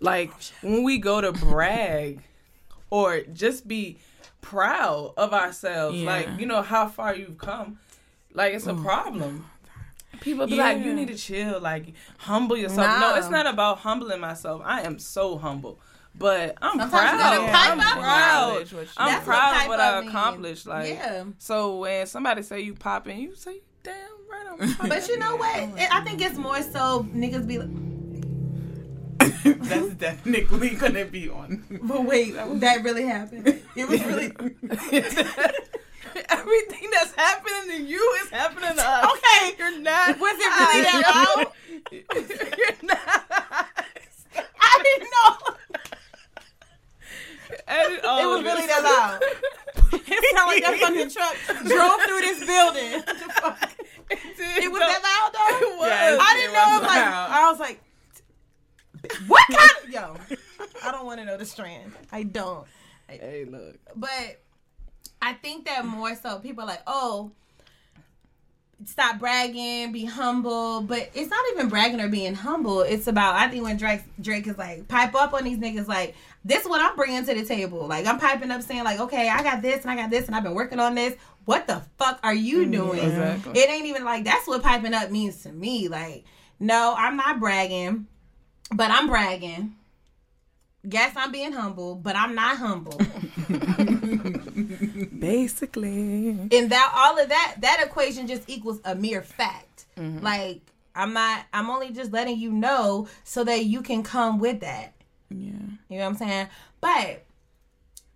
Like oh, when we go to brag or just be proud of ourselves, Yeah. like you know how far you've come. Like it's a problem. People be like, you need to chill, like humble yourself. No, No. it's not about humbling myself. I am so humble. But I'm Sometimes you proud. gotta pipe I'm up. proud. Acknowledge I'm That's proud pipe of what up I mean. accomplished. Like, Yeah. so when somebody say you popping, you say, damn right, I'm <laughs> popping. But you know what? It- I think it's more so niggas be like, <laughs> That's definitely gonna be on. but wait, that really happened. It was really <laughs> Everything that's happening to you is happening to us. okay. You're not. Was it really that loud? You're not. I didn't know. Edit all It was of really that loud. <laughs> It sounded like that fucking truck drove through this building. <laughs> It was that loud though. It was. Yes, I didn't know. Like. I was like, what kind of yo? I don't want to know the strand. I don't. Hey, look. But I think that more so people are like, oh, stop bragging, be humble. But it's not even bragging or being humble. It's about I think when Drake Drake is like pipe up on these niggas like this is what I'm bringing to the table. Like I'm piping up saying like, okay, I got this and I got this and I've been working on this. What the fuck are you mm, doing? exactly. It ain't even like that's what piping up means to me. Like, no, I'm not bragging, but I'm bragging. Yes, I'm being humble, but I'm not humble. <laughs> <laughs> Basically. and that all of that that equation just equals a mere fact. Mm-hmm. Like i'm not i'm only just letting you know so that you can come with that. Yeah. you know what i'm saying? But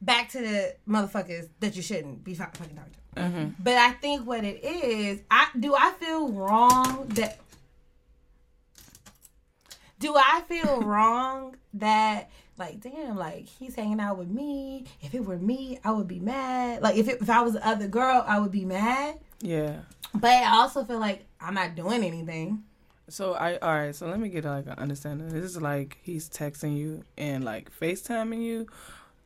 back to the motherfuckers that you shouldn't be fucking talking to. Mm-hmm. But i think what it is i do i feel wrong that do I feel wrong that like damn like he's hanging out with me? If it were me, I would be mad. Like if it, if I was the other girl, I would be mad. Yeah. But I also feel like I'm not doing anything. So I all right. So let me get like an understanding. This is like he's texting you and like FaceTiming you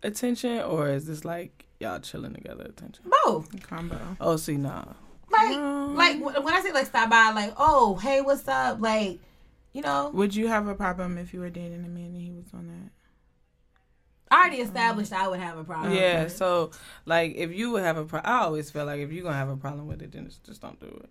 attention, or is this like y'all chilling together attention? Both. Combo. Oh, see, nah. Like like when I say like stop by, like oh hey what's up, like you know Would you have a problem if you were dating a man and he was on that? I already established I would have a problem. Yeah. So like, if you would have a, problem, I always felt like if you're gonna have a problem with it, then just, don't do it.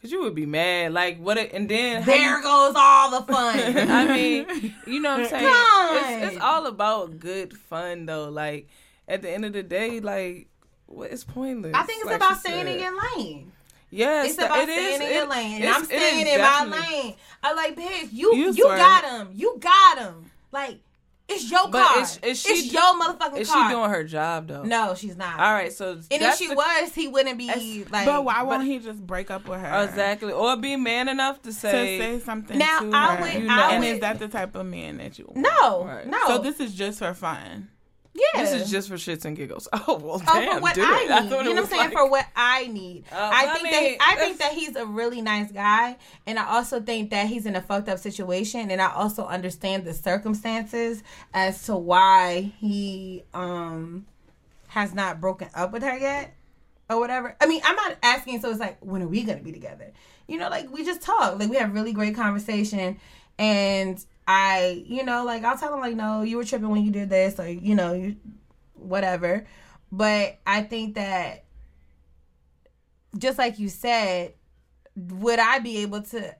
Cause you would be mad. Like what? It, and then There you- goes all the fun. <laughs> I mean, you know what I'm saying? It's, it's all about good fun though. Like at the end of the day, like what it's pointless. I think it's like about staying in your lane. Yes, It's about it is. staying in your It- lane, and I'm staying in my lane. I'm like, bitch, you You you, got him, you got him. Like, it's your But car. is- is it's your motherfucking Is car. she doing her job though? No, she's not. All right, so And if she the- was, he wouldn't be like. But why won't he just break up with her? exactly, or be man enough to To say, say something Now, to I her. would- You know. I and would- is that the type of man that you want? No, Right. no. So this is just for fun. Yeah. "This is just for shits and giggles." <laughs> Oh well, Oh, damn, for what do <laughs> I need. I you know what I'm saying? like- For what I need. Uh, I I think mean, that I think that he's a really nice guy, and I also think that he's in a fucked up situation, and I also understand the circumstances as to why he um has not broken up with her yet, or whatever. I mean, I'm not asking. So it's like, when are we gonna be together? You know, like we just talk, like we have really great conversation, and I, you know, like I'll tell them like, no, you were tripping when you did this, or you know, you whatever. But I think that just like you said, would I be able to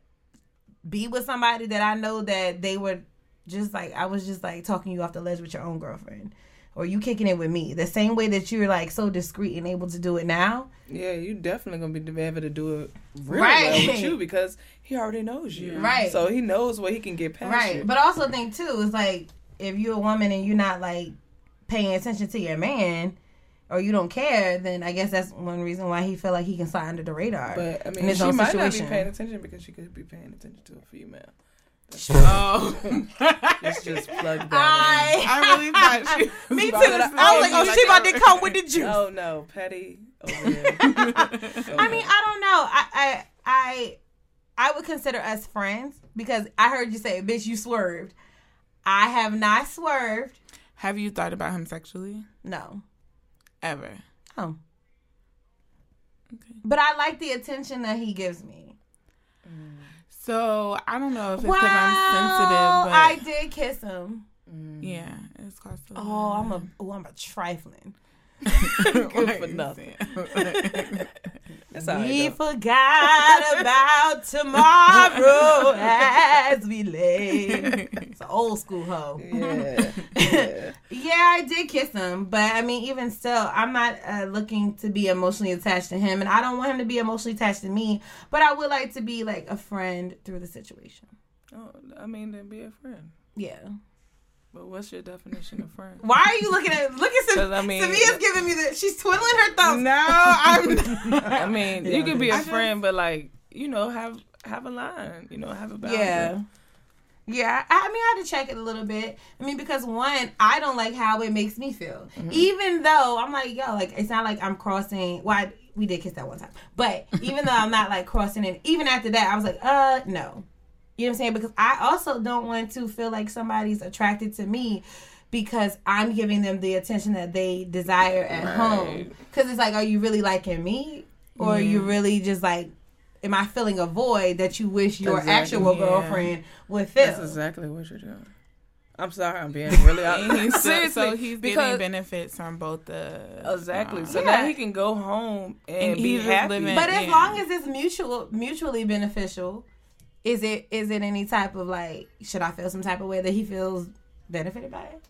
be with somebody that I know that they were just like I was just like talking you off the ledge with your own girlfriend? Or you kicking it with me the same way that you're like so discreet and able to do it now. Yeah, you definitely gonna be able to do it real Right. well with <laughs> you because he already knows you. Right. So he knows what he can get past Right. you. But also think too is like if you're a woman and you're not like paying attention to your man or you don't care, then I guess that's one reason why he feel like he can slide under the radar. But I in mean, she might situation. not be paying attention because she could be paying attention to a female. Oh, <laughs> It's just plug that I, I really thought she. <laughs> Was me too. about to I was like, say, oh, she about to come with the juice. Oh no, petty. Oh, Over here. <laughs> I mean, I don't know. I, I, I, I would consider us friends because I heard you say, "Bitch, you swerved." I have not swerved. Have you thought about him sexually No. ever? Oh. But I like the attention that he gives me. So I don't know if it's because I'm sensitive. But I did kiss him. yeah, it's a Oh, I'm a, oh, I'm a trifling. <laughs> Good for nothing. <laughs> That's all We right. forgot about tomorrow as we lay. It's an old school hoe. <laughs> Yeah. yeah. Yeah, I did kiss him, but I mean, even still, I'm not uh, looking to be emotionally attached to him, and I don't want him to be emotionally attached to me. But I would like to be like a friend through the situation. Oh, I mean, then be a friend. Yeah. But what's your definition of friend? Why are you looking at? Look at 'Cause, Sam- I mean- Samia's giving me the. She's twiddling her thumbs. No, I'm. <laughs> Not. I mean, you could be a I just- friend, but like, you know, have have a line. You know, have a boundary. Yeah. Yeah, I I mean, I had to check it a little bit. I mean, because one, I don't like how it makes me feel. Even though I'm like, yo, like it's not like I'm crossing. Why we did kiss that one time, but even though I'm not like crossing it, even after that, I was like, uh, no. You know what I'm saying? Because I also don't want to feel like somebody's attracted to me because I'm giving them the attention that they desire at home. Because it's like, are you really liking me, or are you really just like? Am I filling a void that you wish your Exactly, actual yeah. girlfriend would fill? That's exactly what you're doing. I'm sorry, I'm being really <laughs> And he's seriously so he's because getting benefits from both the exactly. Um, so Yeah. now he can go home and, And be happy. living- But as Yeah. long as it's mutual, mutually beneficial, is it is it any type of like? Should I feel some type of way that he feels benefited by it?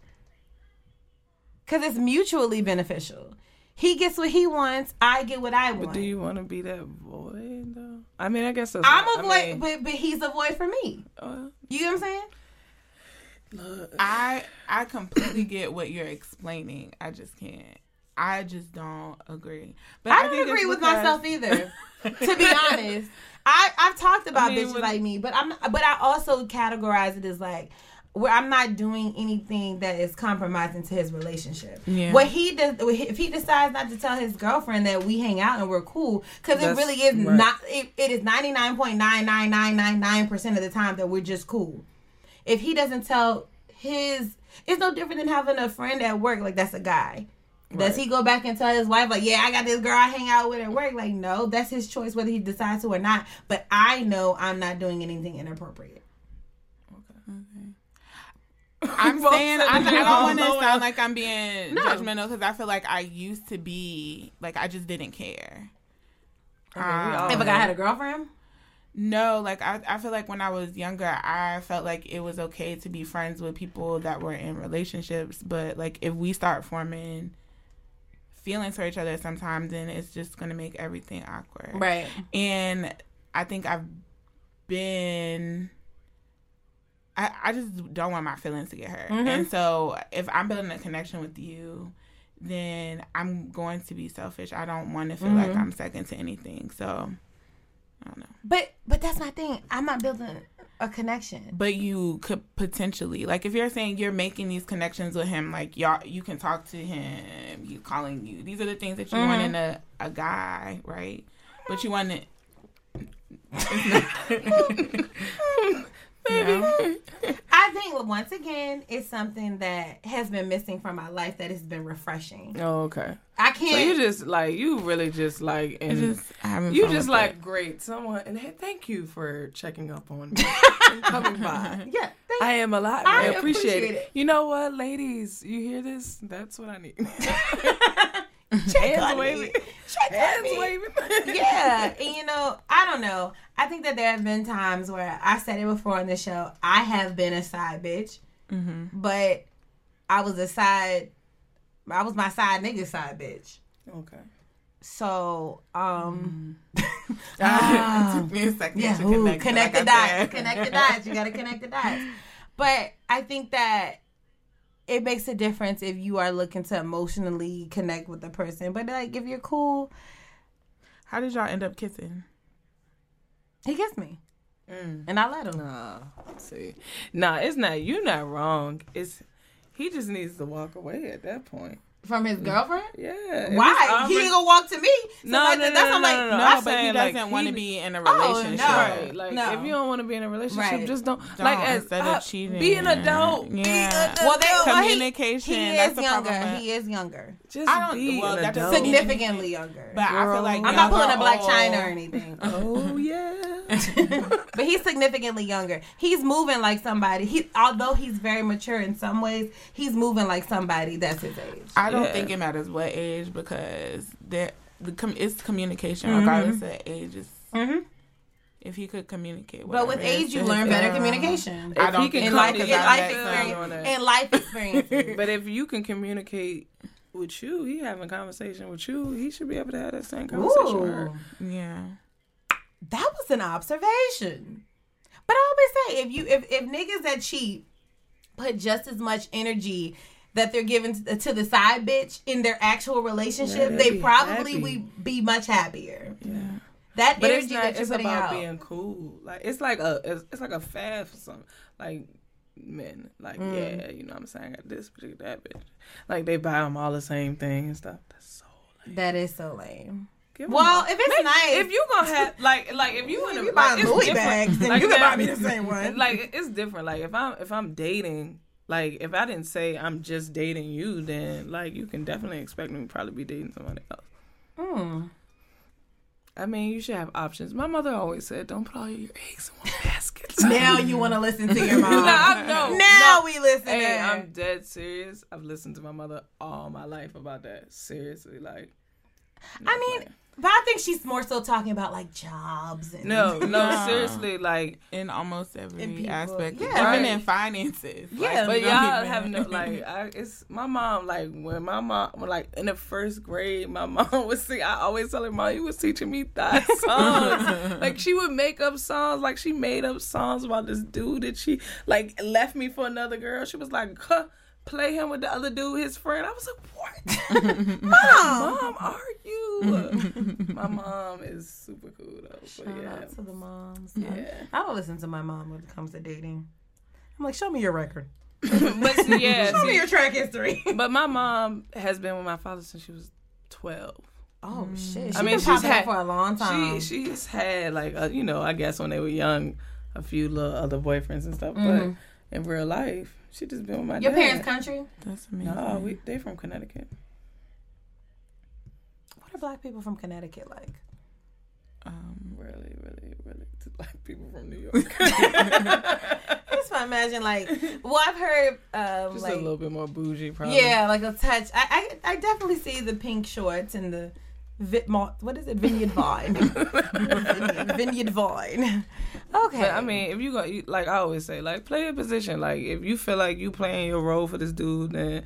Because it's mutually beneficial. He gets what he wants. I get what I want. But do you want to be that void though? I mean, I guess that's I'm a I void, mean, but but he's a void for me. uh, You get what I'm saying? Look. I I completely get what you're explaining. I just can't. I just don't agree. But I think don't it's agree with myself either. to be <laughs> honest, I I've talked about I mean, bitches like me, but I'm but I also categorize it as like where I'm not doing anything that is compromising to his relationship. Yeah. What he does, if he decides not to tell his girlfriend that we hang out and we're cool, because it really is right. not. It, it is ninety nine point nine nine nine nine nine percent of the time that we're just cool. If he doesn't tell his, it's no different than having a friend at work. Like that's a guy. Does he go back and tell his wife like, "Yeah, I got this girl I hang out with at work"? Like, no, that's his choice whether he decides to or not. But I know I'm not doing anything inappropriate. Okay. I'm <laughs> saying said I, I don't want to sound like I'm being No. judgmental because I feel like I used to be like I just didn't care. I mean, we all um, If a guy had a girlfriend, No, like I, I feel like when I was younger, I felt like it was okay to be friends with people that were in relationships. But like if we start forming feelings for each other sometimes, then it's just gonna make everything awkward. right? And I think I've been. I, I just don't want my feelings to get hurt. Mm-hmm. And so if I'm building a connection with you, then I'm going to be selfish. I don't want to feel like mm-hmm. I'm second to anything. So I don't know. But but that's my thing. I'm not building a connection. But you could potentially like if you're saying you're making these connections with him, like y'all you can talk to him, he's calling you. These are the things that you mm-hmm. want in a, a guy, right? But you want it <laughs> <laughs> No? <laughs> I think once again, it's something that has been missing from my life that has been refreshing. Oh, okay. I can't. you just like you really just like and just you just like it. great someone and hey, thank you for checking up on me <laughs> and coming by. yeah, thank I am alive. I I, appreciate, appreciate it. it. You know what, ladies? You hear this? That's what I need. <laughs> Check Hands waving. Check Hands waving. <laughs> yeah, and you know, I don't know. I think that there have been times where I said it before on the show. I have been a side bitch, but I was a side. I was my side nigga side bitch. Okay. So, um, <laughs> <laughs> it took me a second yeah, to ooh, connect, connect, the dots. Connect the dots. You got to connect the dots. But I think that it makes a difference if you are looking to emotionally connect with the person. But like if you're cool, How did y'all end up kissing? he kissed me. Mm. And I let him. Nah, see, nah, it's not you. Not wrong. It's he just needs to walk away at that point. From his girlfriend? Yeah. Why? He ain't gonna walk to me. So No, like, no, no, that's no, I'm no, like, no, no. No, but he doesn't want to he- be in a relationship. Oh, no. Right, like No. if you don't want to be in a relationship, Right. just don't. Don't, like as instead of uh, cheating. be an adult. Be Yeah. an Well, they adult. well, he- Communication, He, that's is the younger. problem. He is younger. just I don't- be well, an adult. Significantly younger. But I feel like I'm not pulling a Blac Chyna or anything. <laughs> Oh yeah. <laughs> but he's significantly younger. He's moving like somebody. He although he's very mature in some ways, he's moving like somebody that's his age. I don't Yeah. think it matters what age because there the com- it's communication Mm-hmm. regardless of age. Is Mhm. if he could communicate. With But with age, you learn better uh, communication. I don't he can think In life, because in life that experience, young. that. in life experience. <laughs> But if you can communicate with you, he having a conversation with you, he should be able to have that same conversation with her. Yeah. that was an observation. But I always say, if you if if niggas that cheat put just as much energy that they're giving to, to the side bitch in their actual relationship, they'd they probably happy. would be much happier. Yeah. That But energy it's not. that you're It's putting about out. being cool. Like it's like a. It's, it's like a fad for some. Like men. Like Mm. yeah, you know what I'm saying. I got this bitch, that bitch. Like they buy them all the same thing and stuff. That's so. that is so lame. Give Well, if it's Make- nice, if you gonna have like like if you a you like, it's Louis different. bags, then Like, you can buy me the <laughs> same one. Like it's different. Like if I'm if I'm dating, like if I didn't say I'm just dating you, then like you can definitely expect me to probably be dating somebody else. Hmm. I mean, you should have options. My mother always said, "Don't put all your eggs in one <laughs> basket." <laughs> now you want to listen to your <laughs> mom. no, no, now no. we listen. Hey, I'm dead serious. I've listened to my mother all my life about that. Seriously, like. I mean, but I think she's more so talking about like jobs and no, no, <laughs> seriously, like In almost every aspect, yeah. even Right. in finances. Yeah, But y'all even- have no like. I, it's my mom. Like when my mom, when, like in the first grade, my <laughs> mom would sing. I always tell her, "Mom, you was teaching me that <laughs> songs." like she would make up songs. Like she made up songs about this dude that she like left me for another girl. She was like, huh, "Play him with the other dude, his friend." I was like, "What? <laughs> mom, mom, are you?" <laughs> my mom is super cool though. But Shout yeah, out to the moms. yeah. I don't listen to my mom when it comes to dating. I'm like, show me your record. <laughs> But see, yeah, Show me your track history. but my mom has been with my father since she was twelve. Oh shit! She's I mean, been she's popping had for a long time. She she's had like a, you know I guess when they were young, a few little other boyfriends and stuff. Mhm. But in real life, she just been with my your dad. parents' country? That's amazing. No, we they from Connecticut. What are black people from Connecticut like? Um, Really, really, really to like <laughs> people from New <laughs> York. I just want imagine like, well, I've heard um, just like a little bit more bougie, probably. Yeah, like a touch. I, I I definitely see the pink shorts and the what is it? Vineyard <laughs> vine. vineyard, vineyard vine. Okay. But I mean, if you go, like I always say, like play your position. Like if you feel like you playing your role for this dude, then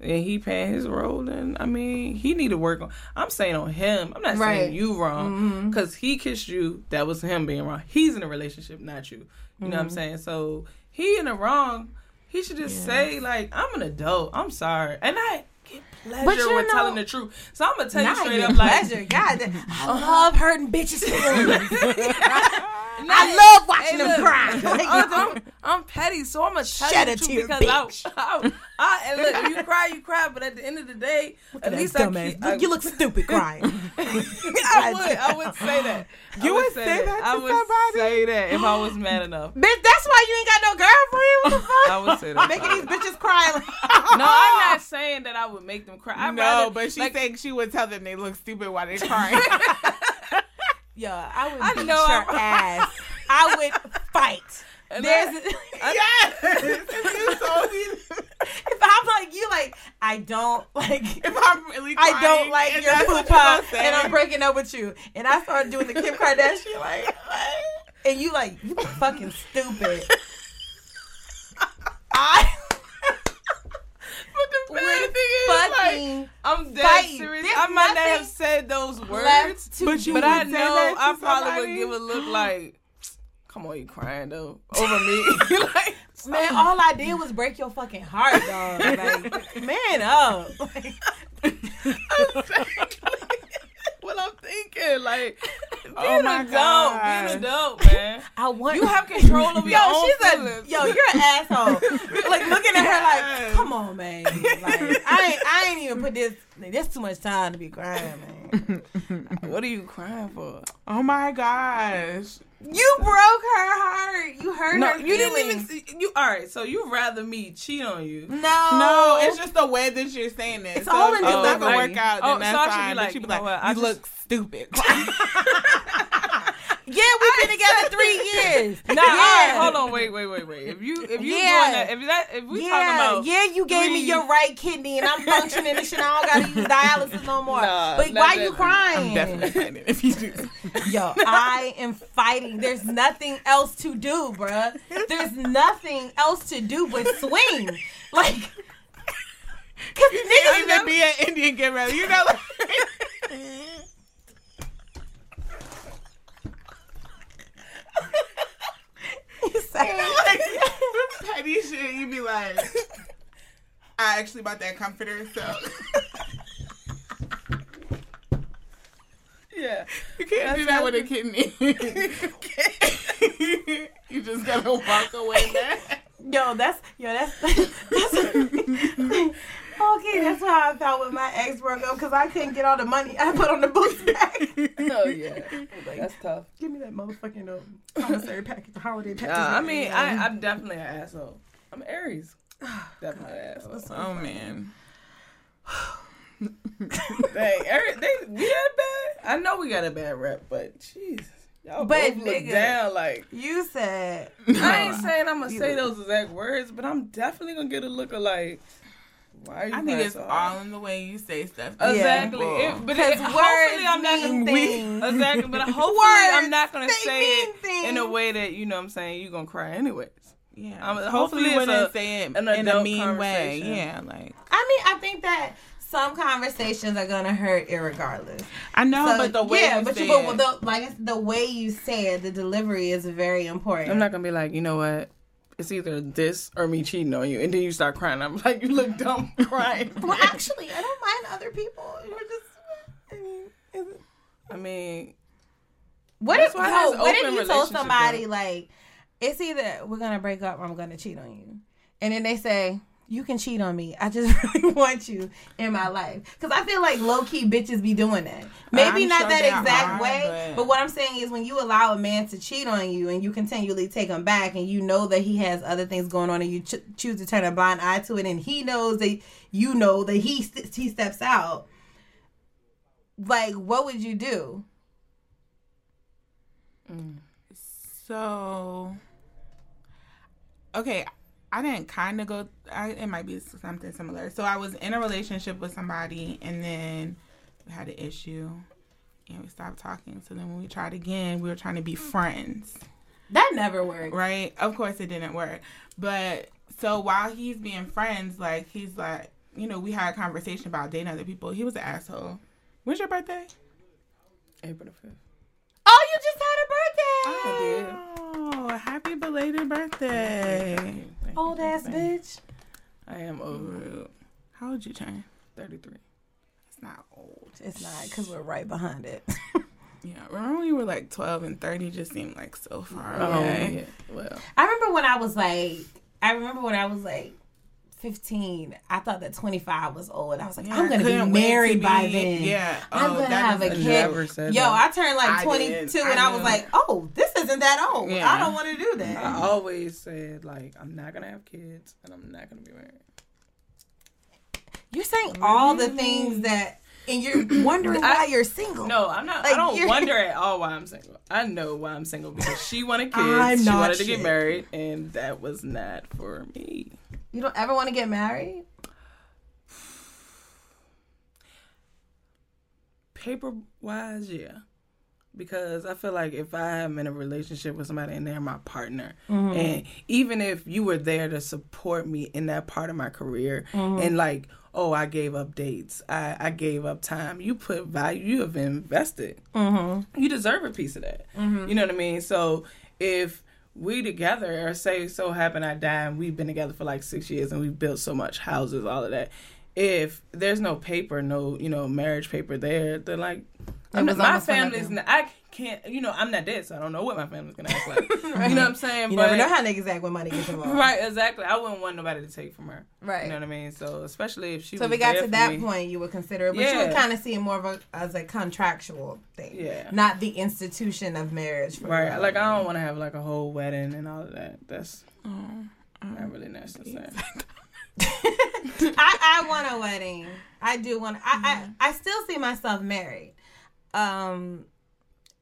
and he paying his role, then I mean, he need to work on. I'm saying on him. I'm not Right. saying you wrong mm-hmm. because he kissed you. That was him being wrong. He's in a relationship, not you. You know what I'm mm-hmm. saying? So he in the wrong. He should just say like, I'm an adult. I'm sorry, and I pleasure you with know- telling the truth. So I'm gonna tell you straight up, like, pleasure. God, damn. I love hurting bitches' feelings. <laughs> <laughs> Nah, I love watching them cry. <laughs> I'm, I'm, I'm petty, so I'm gonna tell Shed you a tear, because I, <laughs> I, I, and look, you cry, you cry, but at the end of the day, at least I, keep, I, you look stupid <laughs> crying. I would, I would say that. You would say that to I would somebody? say that if I was mad enough. <gasps> Bitch, that's why you ain't got no girlfriend. What the fuck? I would say that. Making these bitches cry. No, I'm not saying that I would make them cry. I'd no, rather, but she like, thinks she would tell them they look stupid while they're crying. Yeah, I would I beat know your I'm- ass. I would <laughs> fight. And There's, <laughs> yes. If you told if I'm like you, like I don't like. if I'm really I don't like your that's what poopa, you're gonna say. and I'm breaking up with you. And I start doing the Kim <laughs> Kardashian, like, and you like, you fucking stupid. I But the bad thing is, like, I'm dead serious. There's I might not have said those words, to But you but I know I probably somebody? would give a look <gasps> like, "Come on, you crying though over me?" <laughs> like, Man, all I did was break your fucking heart, dog. <laughs> Like, man up. <laughs> Like, what I'm thinking. Like, Oh my adult, gosh. being an adult, man. <laughs> I want You have control over <laughs> your Yo, own she's feelings. a yo. You're an asshole. <laughs> like looking at her like, come on, man. Like, I ain't, I ain't even put this. There's too much time to be crying, man. <laughs> What are you crying for? Oh my gosh. You broke her heart. You hurt No, her. you didn't even. See, you all right? So you rather me cheat on you? No, No, it's just the way that you're saying it. It's so all if in it's the not gonna work out, Oh, then so that's I should be fine. like, but you be you know like, what, you just- look stupid. <laughs> <laughs> Yeah, we've been together three years. No, all right, hold on, wait, wait, wait, wait. If you if you Yeah. doing that, if that if we yeah, talking about yeah, you gave me your right kidney and I'm functioning and shit. I don't gotta use dialysis no more. Nah, but why you crying? I'm definitely fighting if you do. <laughs> Yo, I am fighting. There's nothing else to do, bruh. There's nothing else to do but swing. Like, cause You <laughs> niggas can't even be an Indian get ready. You know, like, <laughs> You say- <laughs> like petty shit. You be like, I actually bought that comforter, so yeah. you can't do that with a kidney. <laughs> you just gotta walk away, man. Yo, that's yo, that's <laughs> that's okay. That's how I felt with my ex broke up because I couldn't get all the money I put on the books <laughs> back. Oh yeah, <laughs> that's tough. Give me that motherfucking um, commissary package, the holiday package. Uh, I mean, I, I'm definitely an asshole. I'm Aries. <sighs> Definitely an asshole. Oh man. Dang, Aries, they, we had bad. I know we got a bad rep, but Jesus, y'all But, both look nigga, down. Like you said I ain't <laughs> saying I'm gonna say those exact words, but I'm definitely gonna get a look of like, why are you? I think it's so all in the way you say stuff. Exactly. people. It- but because it, hopefully I'm not gonna things. exactly. But hopefully Words, I'm not gonna <laughs> say mean it in a way that you know what I'm saying you're gonna cry anyways. Yeah. Um, hopefully, hopefully you it's wouldn't a- say it an in a mean way. Yeah, like I mean, I think that some conversations are gonna hurt irregardless. I know, So, but the way yeah, you but say you, but the, like the way you say it, the delivery is very important. I'm not gonna be like, you know what? It's either this or me cheating on you, and then you start crying. I'm like, you look dumb <laughs> crying. Well, actually, I don't mind other people. You're just. I mean, is it- I mean, What if, no, oh, what if you told somebody though. like it's either we're gonna break up or I'm gonna cheat on you, and then they say you can cheat on me. I just <laughs> really want you in my life because I feel like low key bitches be doing that. Maybe I'm not sure that exact are, way, but- but... what I'm saying is when you allow a man to cheat on you and you continually take him back, and you know that he has other things going on, and you ch- choose to turn a blind eye to it, and he knows that you know that he st- he steps out. Like, what would you do? So, okay, I didn't kind of go. I, it might be something similar. So I was in a relationship with somebody, and then we had an issue, and we stopped talking. So then when we tried again, we were trying to be friends, That never worked, right? Of course, it didn't work. But so while he's being friends, like he's like, you know, we had a conversation about dating other people. He was an asshole. When's your birthday? April the fifth. Oh, you just had a birthday. Oh, happy belated birthday. Old ass bitch. I am over it. How old did you turn? 33. It's not old. It's not because we're right behind it. <laughs> Yeah, remember when you were like 12 and 30 just seemed like so far Oh, yeah. Well, I remember when I was like, I remember when I was like 15, I thought that 25 was old. I was like, Yeah, I'm going to be to married be- by then. yeah. I'm Oh, going to have a kid. Yo. I turned like I 22 did. and I I was like, oh, this isn't that old. Yeah. I don't want to do that. I always said, like, I'm not going to have kids and I'm not going to be married. You're saying all the mm-hmm. things that, and you're <clears throat> wondering why you're single. No, I'm not. Like, I don't you're- wonder <laughs> at all why I'm single. I know why I'm single because she wanted <laughs> kids. I'm she wanted to get married, and that was not for me. You don't ever want to get married? Paper wise, yeah. Because I feel like if I am in a relationship with somebody and they're my partner, mm-hmm. and even if you were there to support me in that part of my career, mm-hmm. and like, oh, I gave up dates, I, I gave up time, you put value, you have invested. Mm-hmm. You deserve a piece of that. You know what I mean? So if we together, or say so happen I die and we've been together for like six years and we've built so much houses, all of that. If there's no paper, no you know marriage paper there, they're like, I'm my family's. Not, I can't. You know, I'm not dead, so I don't know what my family's gonna act like. <laughs> You know what I'm saying? You but, never know how niggas act when money gets involved. Right, exactly. I wouldn't want nobody to take from her. Right. You know what I mean? So especially if she. So was we got to that me. point, you would consider it, but you would kind of see it more of a, as a contractual thing, Yeah. not the institution of marriage. For Right. Like I don't want to have like a whole wedding and all of that. That's Oh, not mm. really necessary. <laughs> I, I want a wedding. I do want. I, I mm-hmm. I still see myself married. Um,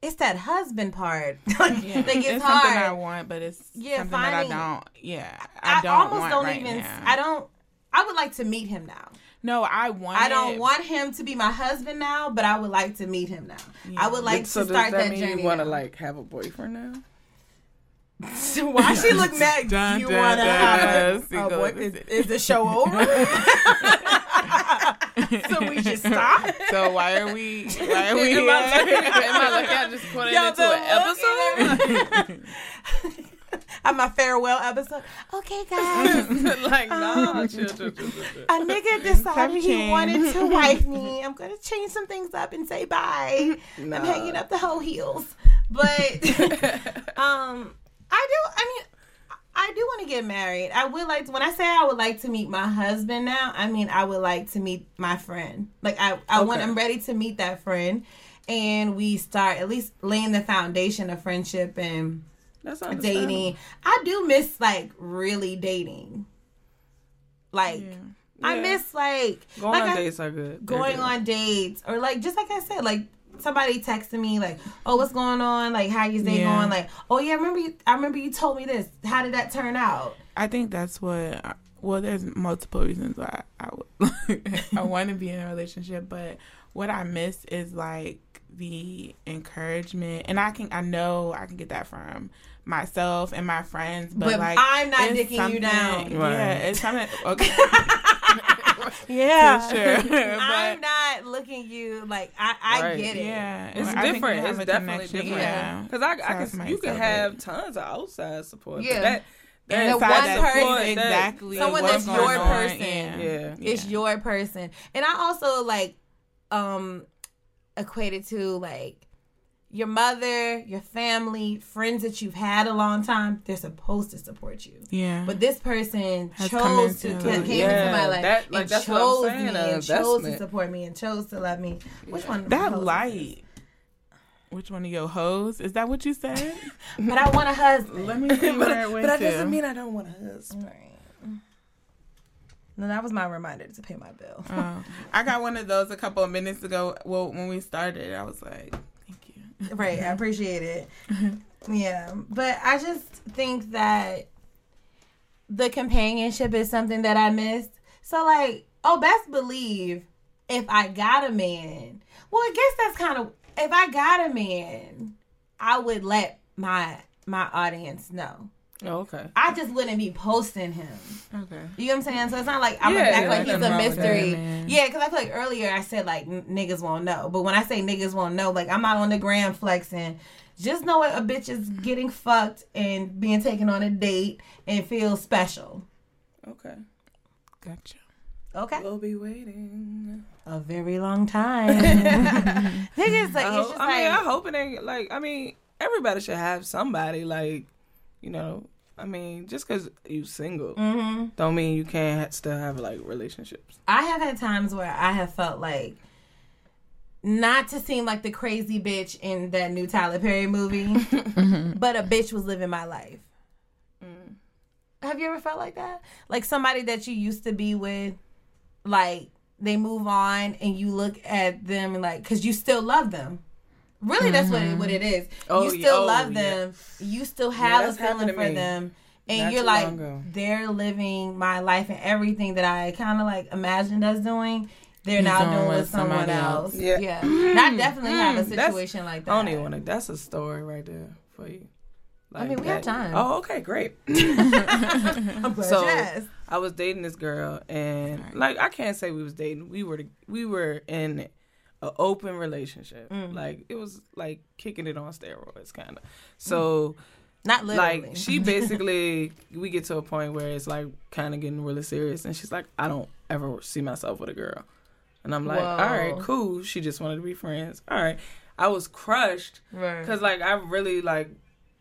it's that husband part <laughs> that gets it's something I want, but it's Yeah, something finding- that I don't. Yeah, I, I, don't almost want don't right even. now. I don't. I would like to meet him now. No, I want. I don't it. want him to be my husband now, but I would like to meet him now. I would like so to does start that, that, mean journey. you want to like have a boyfriend now? <laughs> Why she look mad? Dun, you want to have a, single boy, in the is, is the show over? <laughs> <laughs> so we should <laughs> stop. So why are we? Why are we? <laughs> Am? I lucky, am I lucky I just put it Yo, into an episode? On my farewell episode. Okay, guys. like, Um, chill, chill, chill. A nigga decided he wanted to wife me. I'm gonna change some things up and say bye. Nah. I'm hanging up the whole heels. But um I do I mean I do want to get married. I would like to, when I say I would like to meet my husband now, I mean I would like to meet my friend. Like I I want I'm ready to meet that friend and we start at least laying the foundation of friendship and That's dating. I do miss like really dating. Like I Yeah. miss like Going like on I- dates are good. They're going good. on dates or like just like I said, like somebody texting me like, "Oh, what's going on? Like, how your day Yeah. going? Like, oh yeah, I remember you. I remember you told me this. How did that turn out? I think that's what. Well, there's multiple reasons why I would, <laughs> I want to be in a relationship, but what I miss is like the encouragement, and I can I know I can get that from myself and my friends, but, But like I'm not dicking you down. Yeah, Right. it's something. Okay, <laughs> <laughs> Yeah, sure, <laughs> I'm <laughs> not looking you like I. I Right. get it. yeah, It's I think we different. It's definitely connection, different. Yeah, Because I, I can, you can have good. tons of outside support. Yeah. But that, that And the inside one support, person- that- exactly Someone that's your person. Yeah. Yeah. It's your person. And I also like um equated to like your mother, your family, friends that you've had a long time, they're supposed to support you. Yeah. But this person Has chose to into came it. into my life that- like, and that's what I'm chose saying, me an and chose to support me and chose to love me. Which one? of that the hoses light. Which one of your hoes? Is that what you said? is- <laughs> But I want a husband. Let me see <laughs> but, where it went but that to. doesn't mean I don't want a husband. No, that was my reminder to pay my bill. Oh, I got one of those a couple of minutes ago. Well, when we started, I was like, "Thank you." Right, I appreciate it. yeah, but I just think that the companionship is something that I missed. So, like, oh, best believe if I got a man, well, I guess that's kind of if I got a man, I would let my my audience know. Oh, okay. I just wouldn't be posting him. Okay. You know what I'm saying? So it's not like I'm Yeah, gonna act yeah, like he's a wrong with that, mystery. Yeah, because I feel like earlier I said like n- niggas won't know, but when I say niggas won't know, like I'm not on the gram flexing. Just know what a bitch is getting fucked and being taken on a date and feel special. Okay. Gotcha. Okay, We'll be waiting. a very long time. <laughs> niggas like I, it's hope, just I mean, I hope it ain't like. I mean, everybody should have somebody. Like, you know. I mean, just because you single, Mhm. don't mean you can't ha- still have like relationships. I have had times where I have felt like not to seem like the crazy bitch in that new Tyler Perry movie, <laughs> but a bitch was living my life. Have you ever felt like that? Like somebody that you used to be with, like they move on and you look at them and like, cause you still love them. Really, that's what it, what mm-hmm. it is. Oh, you still Oh, love yeah. them. You still have a feeling for them, and Not you're like, they're living my life and everything that I kind of like imagined us doing. They're He's now doing doing with with someone else. else. Yeah. yeah. And I definitely have a mm-hmm. That's- situation like that. I don't even want to. That's a story right there for you. Like mean, we have time. Oh, okay, great. <laughs> <laughs> I'm glad So you asked. I was dating this girl, and like I can't say we was dating. We were we were in an open relationship. Mm. Like it was like kicking it on steroids, kind of. So Not literally. Like she <laughs> basically, we get to a point where it's like kind of getting really serious, and she's like, I don't ever see myself with a girl, and I'm like, Whoa. all right, cool. She just wanted to be friends. All right, I was crushed Right. because like I really like.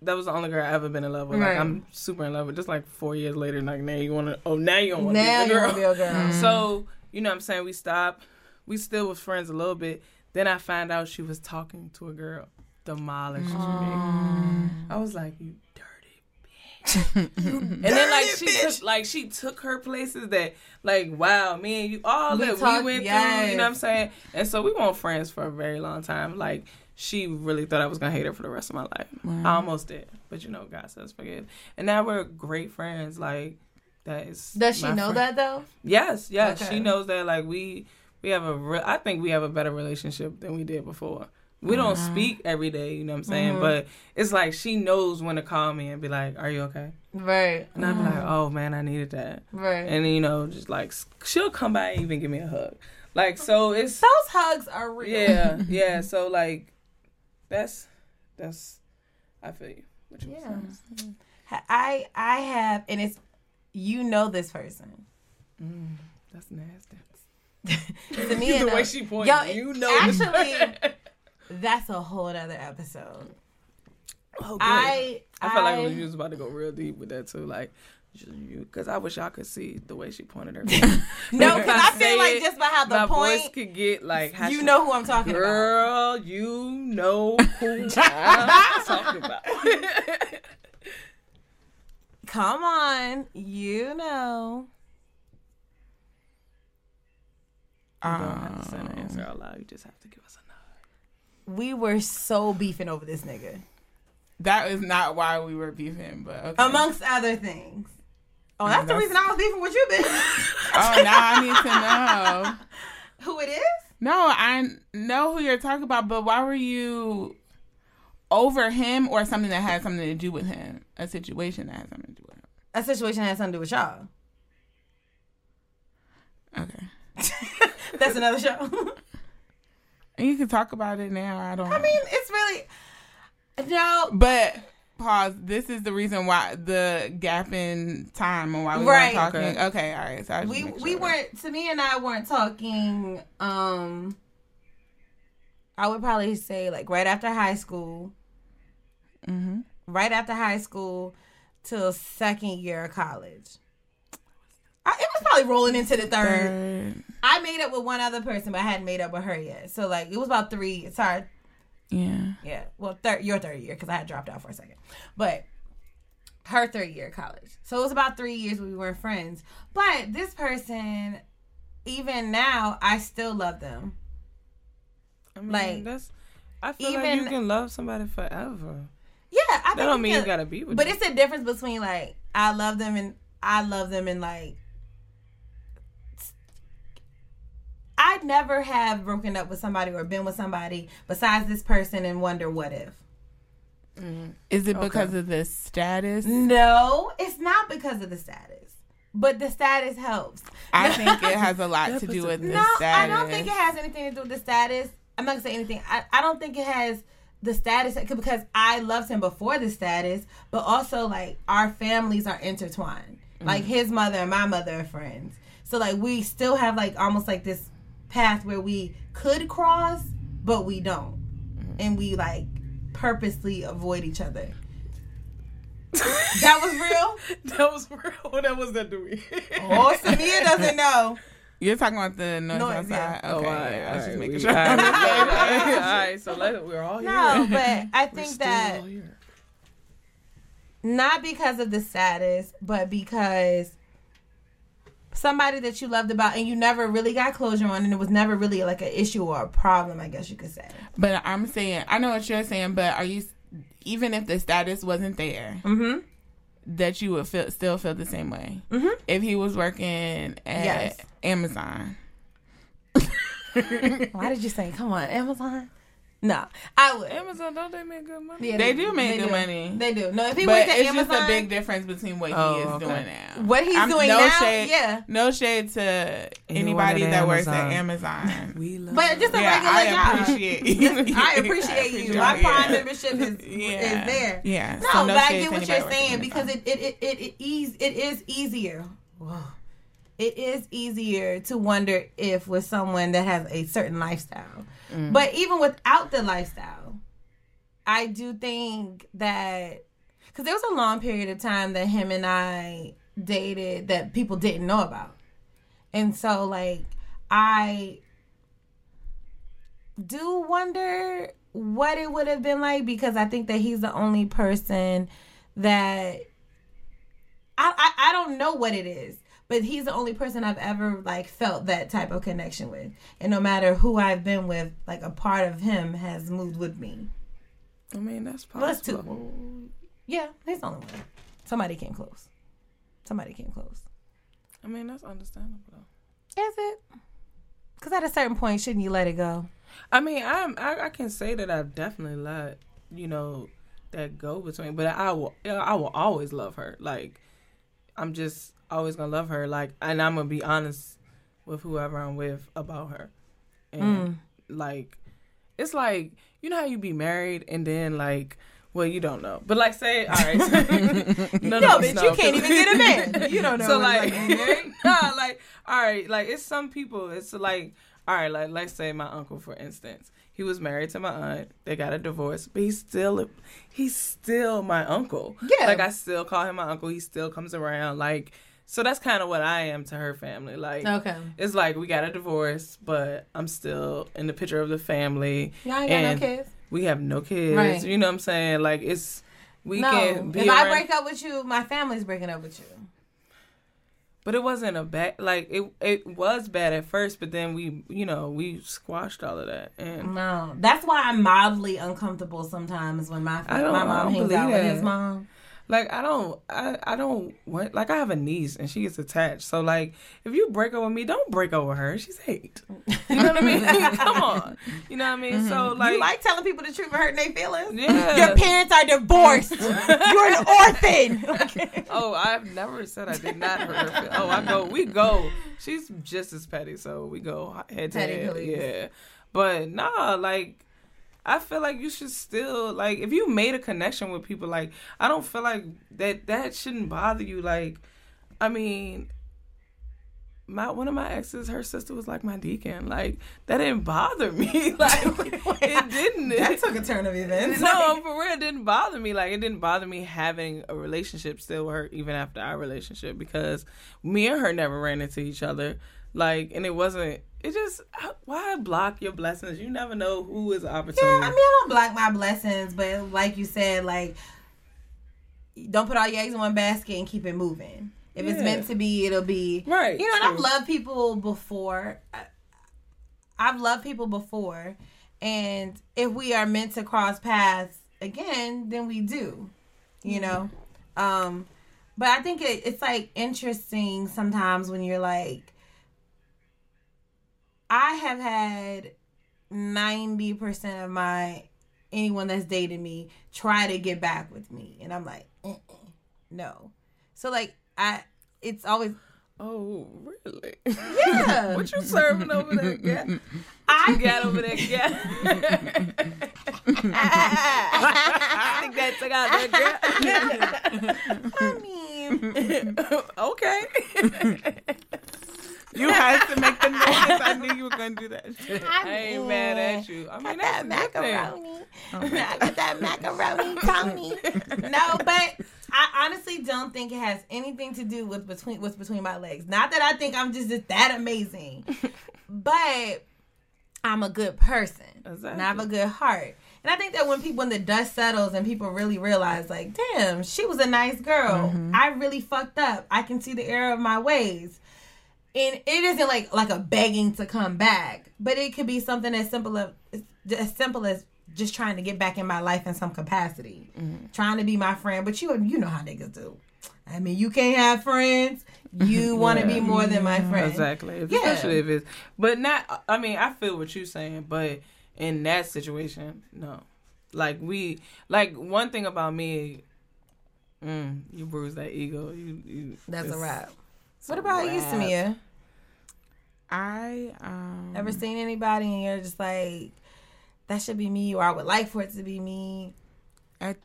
That was the only girl I ever been in love with. Like I'm super in love with. Just like four years later, like now you want to. Oh, now you don't want to be a girl. be a girl. <laughs> So, you know what I'm saying? We stopped. We still was friends a little bit. Then I found out she was talking to a girl. Demolished me. Mm. I was like, you dirty bitch. <laughs> and then like she took like she took her places that like wow, me and you all We that talked- we went through, you know what I'm saying? And so we weren't friends for a very long time. Like she really thought I was gonna hate her for the rest of my life. I almost did. But you know, God says forgive. And now we're great friends. Like that is Does she know friend. that though? Yes, yes, Okay. she knows that. Like we, we have a. Re- I think we have a better relationship than we did before. We don't Uh-huh. speak every day, you know what I'm saying? Mm-hmm. But it's like she knows when to call me and be like, "Are you okay?" Right. And I'd be like, "Oh man, I needed that." Right. And you know, just like she'll come by and even give me a hug. Like so, it's Those hugs are real. yeah, yeah. <laughs> So like, that's that's. I feel you. What you Yeah. saying. I I have, and it's you know this person. That's nasty. <laughs> To me, <laughs> and, the way uh, she pointed, yo, you know. Actually, <laughs> that's a whole other episode. Oh, good. I I felt like I- we was about to go real deep with that too, like because I wish y'all could see the way she pointed her. No, because I say feel like it, just by how the my voice point, could get like how you she- know who I'm talking about. girl, you know who I'm talking about. Come on, you know. You don't um, have to say the answer out loud. You just have to give us a nod. We were so beefing over this nigga, That is not why we were beefing, but okay. amongst other things. Oh, that's the reason I was beefing with you, bitch. <laughs> oh, now I need to know. <laughs> who it is? No, I know who you're talking about, but why were you over him or something that had something to do with him? A situation that had something to do with him. A situation that has something to do with y'all. Okay. <laughs> That's another show. <laughs> And you can talk about it now. I don't I mean, it's really no. But pause. This is the reason why the gap in time and why we Right. weren't talking. Okay, all right. So I we make we sure. weren't to me and I weren't talking um I would probably say like right after high school. Mm-hmm. Right after high school till second year of college. I, it was probably rolling into the third. Third. I made up with one other person, but I hadn't made up with her yet. So like it was about three. Sorry, Yeah. yeah. Well, third your third year because I had dropped out for a second, but her third year of college. So it was about three years we were friends. But this person, even now, I still love them. I mean, Like, that's. I feel like you can love somebody forever. Yeah, I think That don't mean you gotta be with. But them. it's a difference between like I love them and I love them and like I'd never have broken up with somebody or been with somebody besides this person and wonder what if. Is it because of the status? No, it's not because of the status. But the status helps. I <laughs> think it has a lot to do with the No, status. I don't think it has anything to do with the status. I'm not gonna say anything. I, I don't think it has the status because I loved him before the status, but also like our families are intertwined. Like mm. his mother and my mother are friends. So like we still have like almost like this path where we could cross, but we don't. Mm-hmm. And we like purposely avoid each other. that was real? <laughs> that was real. What That was that to me. Oh, Samia doesn't know. You're talking about the noise, Noise, outside. yeah. Okay, Oh, all right, I was all just making we- sure. <laughs> all right, all right, <laughs> all right, so let, we're all here. No, but I We're think still that all here. not because of the status, but because somebody that you loved about and you never really got closure on, and it was never really like an issue or a problem, I guess you could say. But I'm saying, I know what you're saying, but are you, even if the status wasn't there, Mm-hmm. that you would feel still feel the same way Mhm. if he was working at Yes. Amazon? <laughs> Why did you say, come on, Amazon? No, I would. Amazon don't they make good money? Yeah, They do make good do. money. They do. No, if he But went to it's Amazon, just a big difference between what Oh, he is okay. doing now. What he's I'm- doing no now, shade, yeah. No shade to anybody at that works at Amazon. <laughs> We love but just a yeah, regular I job. appreciate <laughs> you. I appreciate <laughs> you. My yeah. Prime membership is Yeah. is there. Yeah. No, So no but I get to what you're saying at because it it it it, it, ease, it is easier. Whoa. It is easier to wonder if with someone that has a certain lifestyle. Mm. But even without the lifestyle, I do think that because there was a long period of time that him and I dated that people didn't know about. And so, like, I do wonder what it would have been like because I think that he's the only person that I, I I don't know what it is, but he's the only person I've ever like felt that type of connection with. And no matter who I've been with, like a part of him has moved with me. I mean, that's possible. two. Yeah, he's the only one. Somebody came close. Somebody came close. I mean, that's understandable. though. Is it? Because at a certain point, shouldn't you let it go? I mean, I'm I, I can say that I've definitely let you know that go between, but I will I will always love her. Like I'm just always gonna love her. Like, and I'm gonna be honest with whoever I'm with about her. And hmm. like, it's like you know how you be married and then like. Well, you don't know, but like, say, all right, <laughs> <laughs> no, No, bitch, you can't even get a man. <laughs> You don't know So like, like to be married. nah, like, all right, like it's some people. It's like, all right, like let's say my uncle, for instance, he was married to my aunt. They got a divorce, but he's still, he's still my uncle. Yeah. like I still call him my uncle. He still comes around. Like, so that's kind of what I am to her family. Like, Okay. it's like we got a divorce, but I'm still in the picture of the family. Y'all ain't got no kids? We have no kids. Right. You know what I'm saying? Like it's we no, can be if I break up with you, my family's breaking up with you. But it wasn't a bad like it. It was bad at first, but then we, you know, we squashed all of that. And No, that's why I'm mildly uncomfortable sometimes when my my mom hangs out with his mom. Like I don't, I, I don't want like I have a niece and she gets attached. So like, if you break up with me, don't break over her. She's eight. You know what I mean? <laughs> <laughs> Come on. You know what I mean? So mm-hmm. like, you like telling people the truth and hurting their feelings? Yeah. Your parents are divorced. <laughs> You're an orphan. Okay. oh, I've never said I did not hurt her. feel- Oh, I go, we go. She's just as petty, so we go head to head. Yeah, but nah, like. I feel like you should still like if you made a connection with people like I don't feel like that that shouldn't bother you like I mean my one of my exes her sister was like my deacon like that didn't bother me <laughs> like <laughs> it didn't that took a turn of events. no, for real, it didn't bother me. Like it didn't bother me having a relationship still with her even after our relationship because me and her never ran into each other. Like, and it wasn't. It just why block your blessings? You never know who is opportunity. Yeah, I mean, I don't block my blessings, but like you said, like don't put all your eggs in one basket and keep it moving. If it's meant to be, it'll be. Right, You know, and I've loved people before. I've loved people before, and if we are meant to cross paths again, then we do. You know, um, but I think it, it's like interesting sometimes when you're like, I have had ninety percent of my anyone that's dated me try to get back with me, and I'm like, "Uh-uh, no. So like I, it's always oh, really? yeah. <laughs> what you serving over there? <laughs> Yeah. I You got over there? Yeah. <laughs> I think that took out that girl. I mean, okay. You had to make the noise. I knew you were gonna do that. Shit. I ain't mad at you. I mean, that a good macaroni. Oh, I got that macaroni, Tony. <laughs> no, but I honestly don't think it has anything to do with between what's between my legs. Not that I think I'm just that amazing, <laughs> but I'm a good person and I have a good heart. And I think that when people, when the dust settles and people really realize, like, damn, she was a nice girl. Mm-hmm. I really fucked up. I can see the error of my ways. And it isn't like like a begging to come back, but it could be something as simple as as simple as just trying to get back in my life in some capacity, trying to be my friend. But you you know how niggas do. I mean, you can't have friends. You <laughs> want to be more than my friend. Exactly. Yeah. Especially if it's, but not. I mean, I feel what you're saying, but in that situation, no. Like we, like one thing about me, mm, you bruise that ego. You, you That's a wrap. It's What a about you, wrap. Samia? I um Ever seen anybody and you're just like, that should be me, or I would like for it to be me? I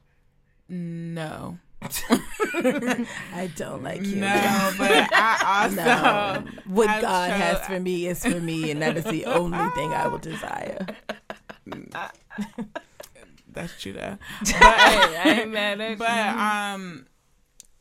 no. <laughs> I don't like you. No, but I <laughs> also No. What have God cho- has for me is for me, and that is the <laughs> only thing I will desire. That's true though. Hey, I ain't mad at But you. um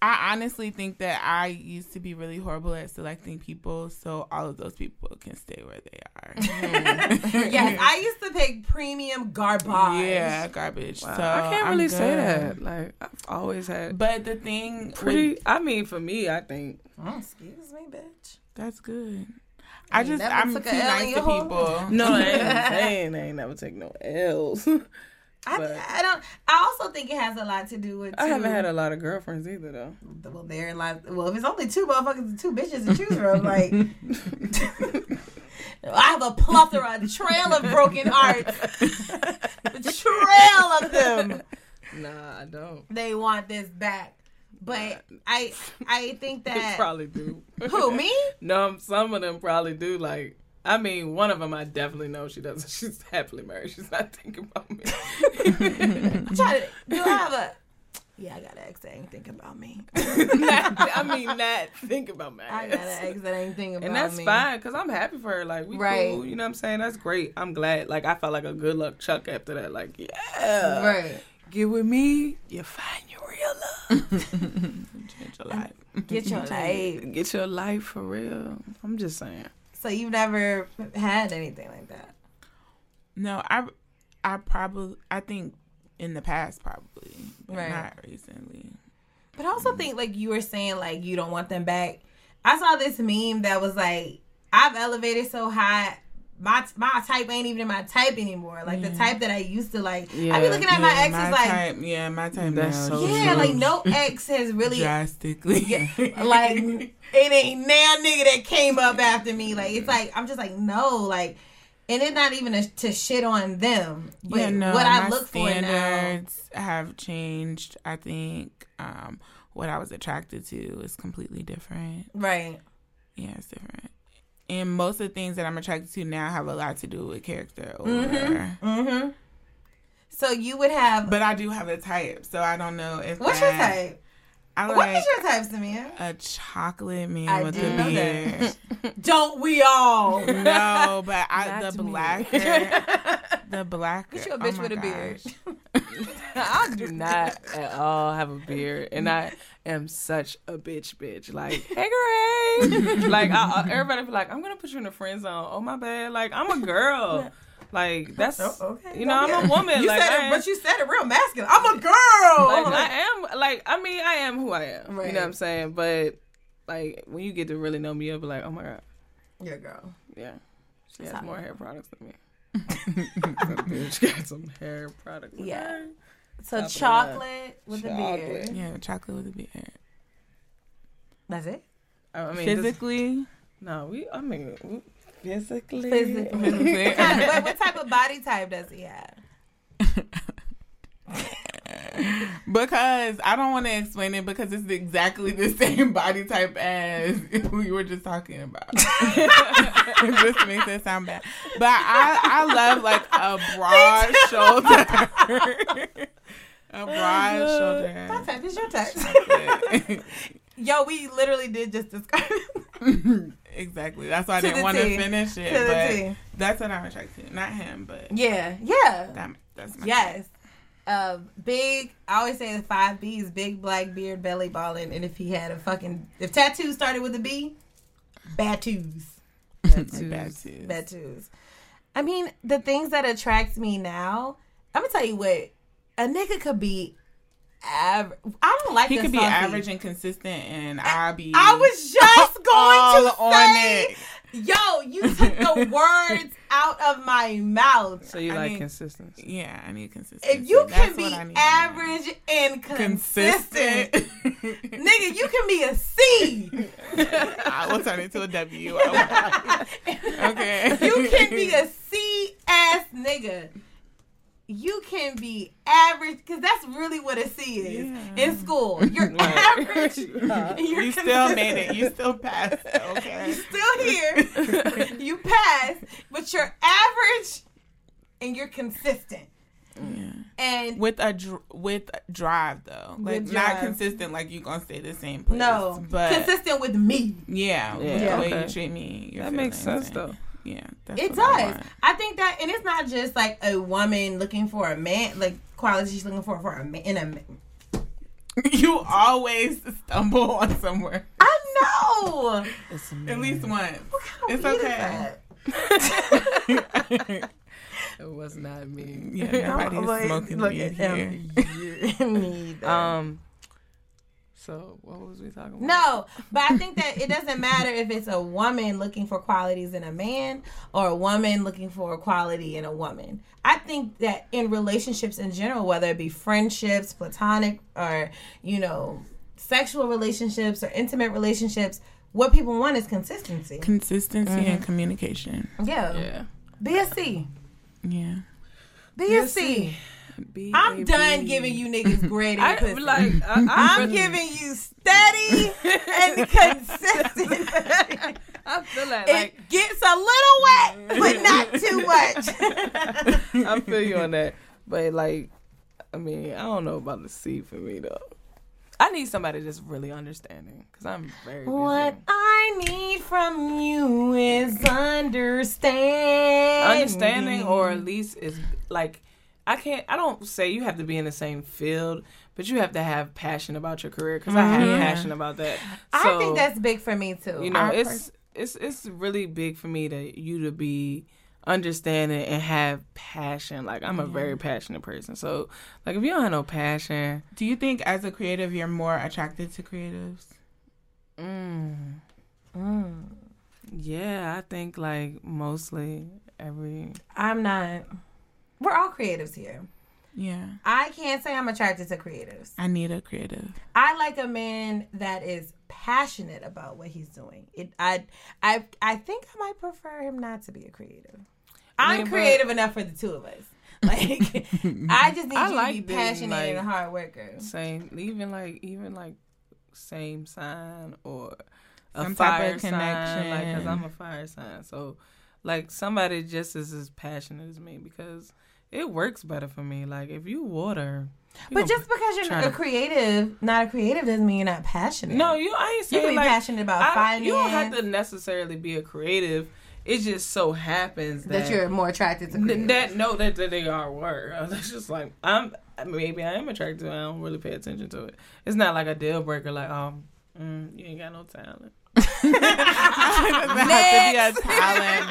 I honestly think that I used to be really horrible at selecting people, so all of those people can stay where they are. Mm-hmm. <laughs> yes, I used to pick premium garbage. yeah, garbage. Wow, So I can't I'm really say that. Like I've always had But the thing pretty. with- I mean, for me, I think Oh, excuse me, bitch. that's good. I You just I'm too a L in nice to people. no, I ain't <laughs> saying I ain't never take no L's. <laughs> I, But- I don't. I also think it has a lot to do with. I haven't had a lot of girlfriends either, though. Well, there lies. Well, if it's only two motherfuckers and two bitches to choose from, like. <laughs> I have a plethora, a trail of broken hearts. a trail of them. Nah, I don't. They want this back. But I I think <laughs> They that. probably do. Who, me? <laughs> No, some of them probably do. Like, I mean, one of them I definitely know she doesn't. <laughs> She's happily married. She's not thinking about me. <laughs> I'm trying to, do I have a. Yeah, I got an ex that ain't thinking about me. I mean, not think about me. <laughs> I got an ex that ain't thinking about me. And that's me. fine because I'm happy for her. Like, we Right. cool. You know what I'm saying? That's great. I'm glad. Like, I felt like a good luck Chuck after that. Like, yeah. Right. Get with me, you find your real love. Change your life. Get your life. Get your life for real. I'm just saying. So you've never had anything like that? No, I I probably I think in the past probably, but Right. not recently. But I also think like you were saying like you don't want them back. I saw this meme that was like I've elevated so high. My my type ain't even my type anymore. Like the type that I used to like. I be looking at my exes my like, type, yeah, my type That's now so yeah, true. like no ex has really <laughs> drastically. like <laughs> it ain't now nigga that came up after me. Like it's like I'm just like no, like and it's not even a, to shit on them. But yeah, no, what I my look for now, standards have changed. I think um, what I was attracted to is completely different. right? Yeah, it's different. And most of the things that I'm attracted to now have a lot to do with character over. Mm-hmm. So you would have. But I do have a type, so I don't know if what's your that- type? I What like is your type, Samia? a chocolate man I with a know beard. <laughs> Don't we all? <laughs> no, but I, Not the to me. blacker, <laughs> the blacker. Get you a oh bitch my with a beard. I do not at all have a beard, and I am such a bitch, bitch. Like, hey, Gray. like, I, I- everybody be like, I'm gonna put you in the friend zone. Oh my bad. Like, I'm a girl. Like, oh, that's Oh, okay. you know, I'm a woman. You like, said it, but you said it real masculine. I'm a girl. like, I'm like, I am like I mean I am who I am. Right. You know what I'm saying? But like when you get to really know me, you'll be like, oh my god, You're girl. yeah, she has Solid. more hair products than me. <laughs> That bitch got some hair products. Yeah. Okay. So Top of the chocolate with a beard. Yeah, chocolate with a beard. That's it. I mean, this- Physically, no, we. I mean, we- physically. Physically. physically. What, kind <laughs> of- what, what type of body type does he have? <laughs> because I don't want to explain it because it's exactly the same body type as <laughs> we were just talking about. it just makes it sound bad. But I, I love like a broad shoulder. a broad My shoulder. type is your type. Yo, we literally did just describe it. Exactly. That's why I didn't want to finish it. To but that's what I'm attracted to. Not him, but Yeah, yeah. that, that's my Yes. Uh, big. I always say the five B's: big black beard, belly balling, and if he had a fucking if tattoos started with a B, bad twos, <laughs> Bad too. I mean, the things that attract me now. I'm gonna tell you what a nigga could be. Average. I don't like. He could be saucy. average and consistent, and I'll be. I was just <laughs> going to on say, it. yo, you took the <laughs> words out of my mouth. So you I like mean, consistency? Yeah, I need consistency. If you can be I average and consistent, consistent, <laughs> nigga, you can be a C. I will turn it to a W. okay. You can be a C ass nigga. You can be average because that's really what a C is in school. <laughs> You're average. <laughs> and <laughs> you're You still made it. You still passed. Okay. You're still here. you pass, but you're average and you're consistent. And With a dr- with drive though, like With not consistent. Like you gonna stay the same place. no, but consistent with me. yeah, with Yeah, the way okay. you treat me. your That makes sense, and- though. Yeah, that's It what I does. I think that, and it's not just like a woman looking for a man, like qualities she's looking for for a man. In a man. <laughs> you always stumble <laughs> on somewhere. I know. At least once. It's okay. <laughs> It was not me. Yeah, nobody's Look- smoking look weed at here. him. Me. Um. So what was we talking about? No, but I think that it doesn't matter if it's a woman looking for qualities in a man or a woman looking for a quality in a woman. I think that in relationships in general, whether it be friendships, platonic, or, you know, sexual relationships or intimate relationships, what people want is consistency. Consistency Mm-hmm. and communication. Yeah. Yeah. Be a C. Yeah. BSC. a C. B- I'm done giving you niggas grade <laughs> I and pussy. like. I, I I'm giving you steady and <laughs> consistent. I feel like, it like gets a little wet, but <laughs> not too much. I feel you on that. But like, I mean, I don't know about the C for me though. I need somebody that's really understanding because I'm very busy. what I need from you is understanding. understanding or at least is like I can't I don't say you have to be in the same field, but you have to have passion about your career because I have Mhm. passion about that. I think that's big for me too. you know I it's it's it's really big for me to you to be understanding and have passion. Like I'm a very passionate person. So like if you don't have no passion, Do you think as a creative you're more attracted to creatives? mm, Mm. yeah, I think like mostly every I'm not. We're all creatives here. Yeah. I can't say I'm attracted to creatives. I need a creative. I like a man that is passionate about what he's doing. It I I I think I might prefer him not to be a creative. I'm but- creative enough for the two of us. <laughs> Like I just need I you like to be passionate like- and a hard worker. same even like even like same sign or a Some fire sign like because i'm a fire sign so like somebody just as as passionate as me because it works better for me. Like if you water you But just because you're a to- creative, not a creative doesn't mean you're not passionate. no you i ain't you can be like, passionate about I- finance. you don't have to necessarily be a creative. It just so happens that, that you're more attracted to that no that, that they are were. <laughs> It's just like i'm maybe i am attracted to it i don't really pay attention to it. It's not like a deal breaker like oh mm, you ain't got no talent Have to be a talent,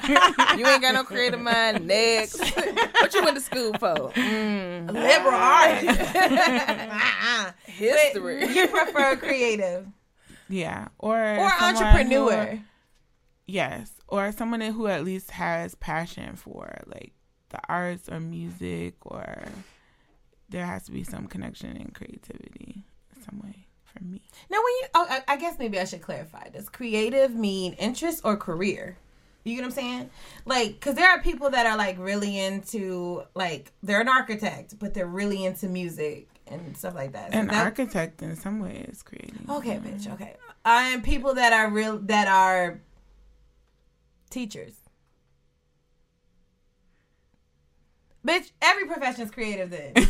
but you ain't got no creative mind. Next, what you went to school for? Mm, liberal artist. Uh-uh. <laughs> history. you prefer creative yeah, or or entrepreneur. who- yes, or someone who at least has passion for like the arts or music, or there has to be some connection and creativity in some way for me. Now, when you, oh, I, guess maybe I should clarify. Does creative mean interest or career? You get what I'm saying? Like, because there are people that are like really into, like, they're an architect, but they're really into music and stuff like that. So An that- architect in some way is creating. Okay, bitch. Okay. I and people that are real, that are teachers. Bitch, every profession is creative then. <laughs>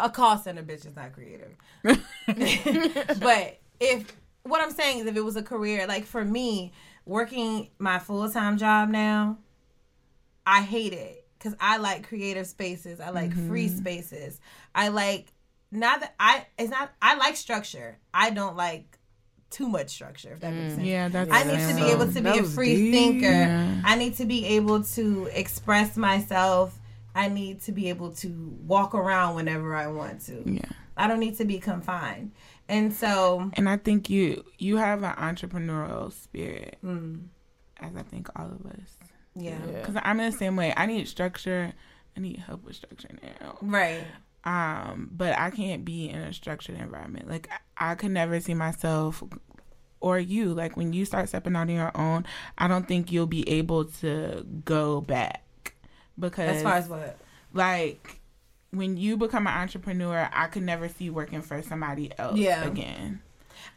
A call center bitch is not creative. <laughs> but if what I'm saying is if it was a career, like for me, working my full time job now, I hate it. Cause I like creative spaces. I like free mm-hmm. spaces. I like not that I it's not I like structure. I don't like too much structure, if that makes mm. sense. Yeah, that's. I need to be able to be That a free deep. thinker. Yeah. I need to be able to express myself. I need to be able to walk around whenever I want to. Yeah. I don't need to be confined. And so, And I think you you have an entrepreneurial spirit, as I think all of us. yeah. Because I'm in the same way. I need structure. I need help with structure now. Right. Um, but I can't be in a structured environment. Like I, I could never see myself or you. Like when you start stepping out on your own, I don't think you'll be able to go back because As far as what? like when you become an entrepreneur, I could never see working for somebody else Yeah. again.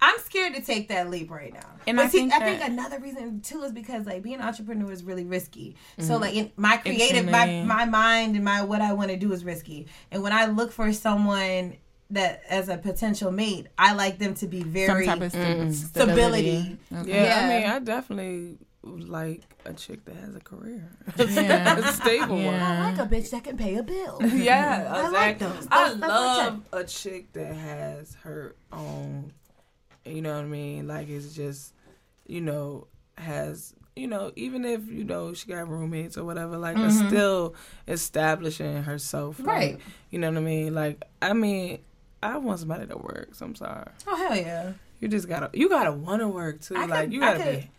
I'm scared to take that leap right now. And but I see, think I think another reason too is because like being an entrepreneur is really risky. So mm-hmm. like in my creative, my, my mind and my what I want to do is risky. And when I look for someone that as a potential mate, I like them to be Some very type of st- mm-hmm. stability. Okay. Yeah, Yeah. I mean, I definitely like a chick that has a career, <laughs> Yeah. a stable one. I like a bitch that can pay a bill. <laughs> Yeah, I like exactly. those. I That's- that's my love a chick that has her own. You know what I mean? Like it's just, you know, has you know, even if you know she got roommates or whatever, like it's mm-hmm. still establishing herself. like, Right. you know what I mean? Like I mean, I want somebody that works. I'm sorry. Oh hell yeah. You just gotta you gotta want to work too. I like could- you gotta could- be.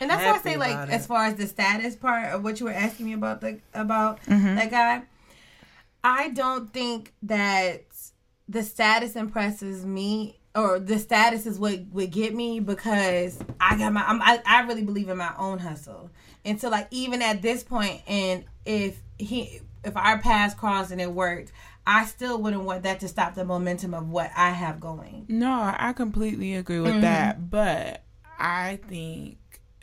And that's why I say, like, about as far as the status part of what you were asking me about the about Mm-hmm. that guy, I don't think that the status impresses me, or the status is what would get me because I got my. I'm, I I really believe in my own hustle, and so like even at this point, and if he if our paths crossed and it worked. I still wouldn't want that to stop the momentum of what I have going. No, I completely agree with Mm-hmm. that. But I think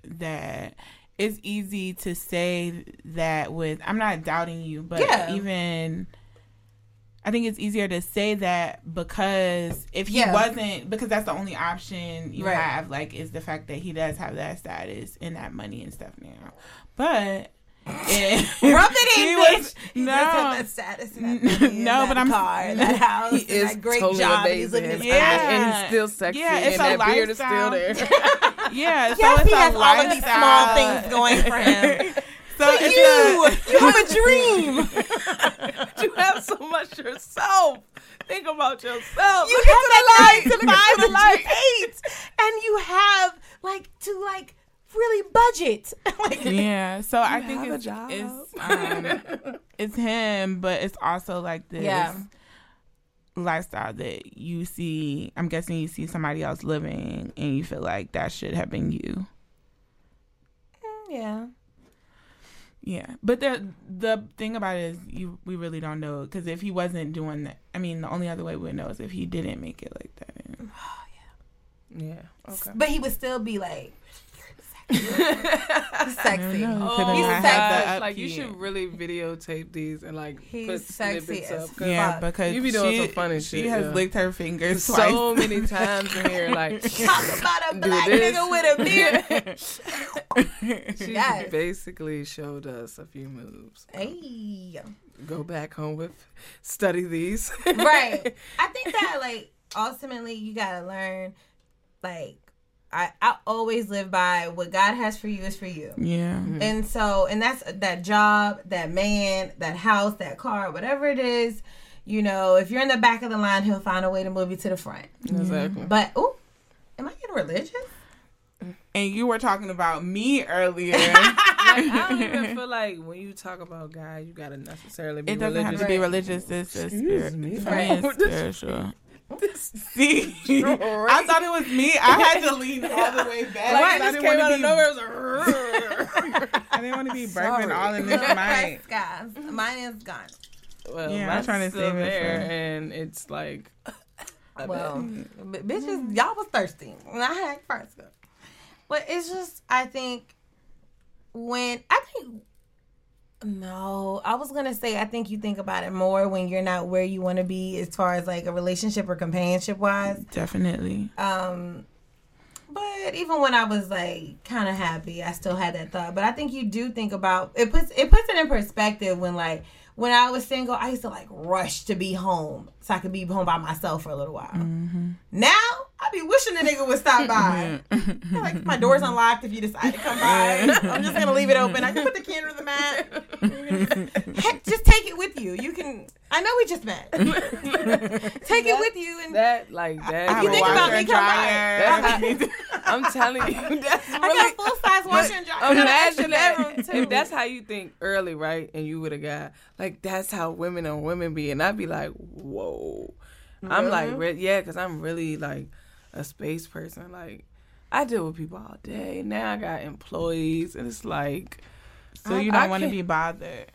that it's easy to say that with I'm not doubting you, but Yeah. even I think it's easier to say that because if he Yeah. wasn't because that's the only option you Right. have, like is the fact that he does have that status and that money and stuff now. But if <laughs> Rub it in, he bitch. was- no. does have status and that money and No, that but I'm- car, and <laughs> that house, He and is that great totally job. and He's amazing, living his Yeah. life. and he's still sexy, Yeah, it's and a that beard is still there. <laughs> yeah, so Yes, it's he a has all of these small things going for him. So it's you, you have a dream. you have so much yourself. Think about yourself. You Look have into that nine the to light. five Look the to eight, and you have like to like really budget. <laughs> like, yeah. So I think have a it's job. it's um, it's him, but it's also like this Yeah. lifestyle that you see. I'm guessing you see somebody else living, and you feel like that should have been you. yeah. Yeah, but the the thing about it is you we really don't know because if he wasn't doing that, I mean, the only other way we would know is if he didn't make it like that. <sighs> And- Yeah. Okay. But he would still be like sexy. know. Oh, He's not had sexy. that like you should really videotape these and like He's put sexy snippets as up. 'cause Yeah, fuck. because You be doing she, some funny she shit, has yeah. licked her fingers So twice. <laughs> many times in here, like <laughs> Talk about a <laughs> Do black nigga with a beard. she Yes. basically showed us a few moves. hey. Go back home with, study these. right. I think that like ultimately you gotta learn like I, I always live by what God has for you is for you. yeah. Mm-hmm. And so and that's that job, that man, that house, that car, whatever it is, you know, if you're in the back of the line, he'll find a way to move you to the front. exactly. But oh, am I getting religious? And you were talking about me earlier. <laughs> Like, I don't even <laughs> feel like when you talk about God, you gotta necessarily be it doesn't religious. have to be religious. It's just spirit. me. For me, it's <laughs> spiritual. See, I thought it was me. I had to lean all the way back. Like, I it just didn't came want out to of be. nowhere. Like, <laughs> I didn't want to be <laughs> burping all in this <laughs> Little mic. press, guys. Mine is gone. well, Yeah, I'm trying to still save it there, for- and it's like, Well, bet. b- bitches, y'all was thirsty. And I had first. But it's just, I think, when, I think, no, I was to say, I think you think about it more when you're not where you want to be as far as like a relationship or companionship wise. Definitely. Um, but even when I was like kind of happy, I still had that thought. But I think you do think about it puts it puts it in perspective when like when I was single, I used to like rush to be home so I could be home by myself for a little while. Now I be wishing the nigga would stop by. <laughs> like my door's unlocked if you decide to come by. <laughs> I'm just gonna leave it open. I can put the candle in the mat. <laughs> Heck, just take it with you. You can. I know we just met. take it with you and that like that. If You think about me, and come by. dryer. I'm telling you, that's I really. got full size washer and dryer. Imagine that if that's how you think early, right? And you would have got like that's how women on women be, and I'd be like, whoa. I'm like, mm-hmm. yeah, because I'm really like a space person. Like, I deal with people all day. Now I got employees, and it's like, So you don't want to be bothered.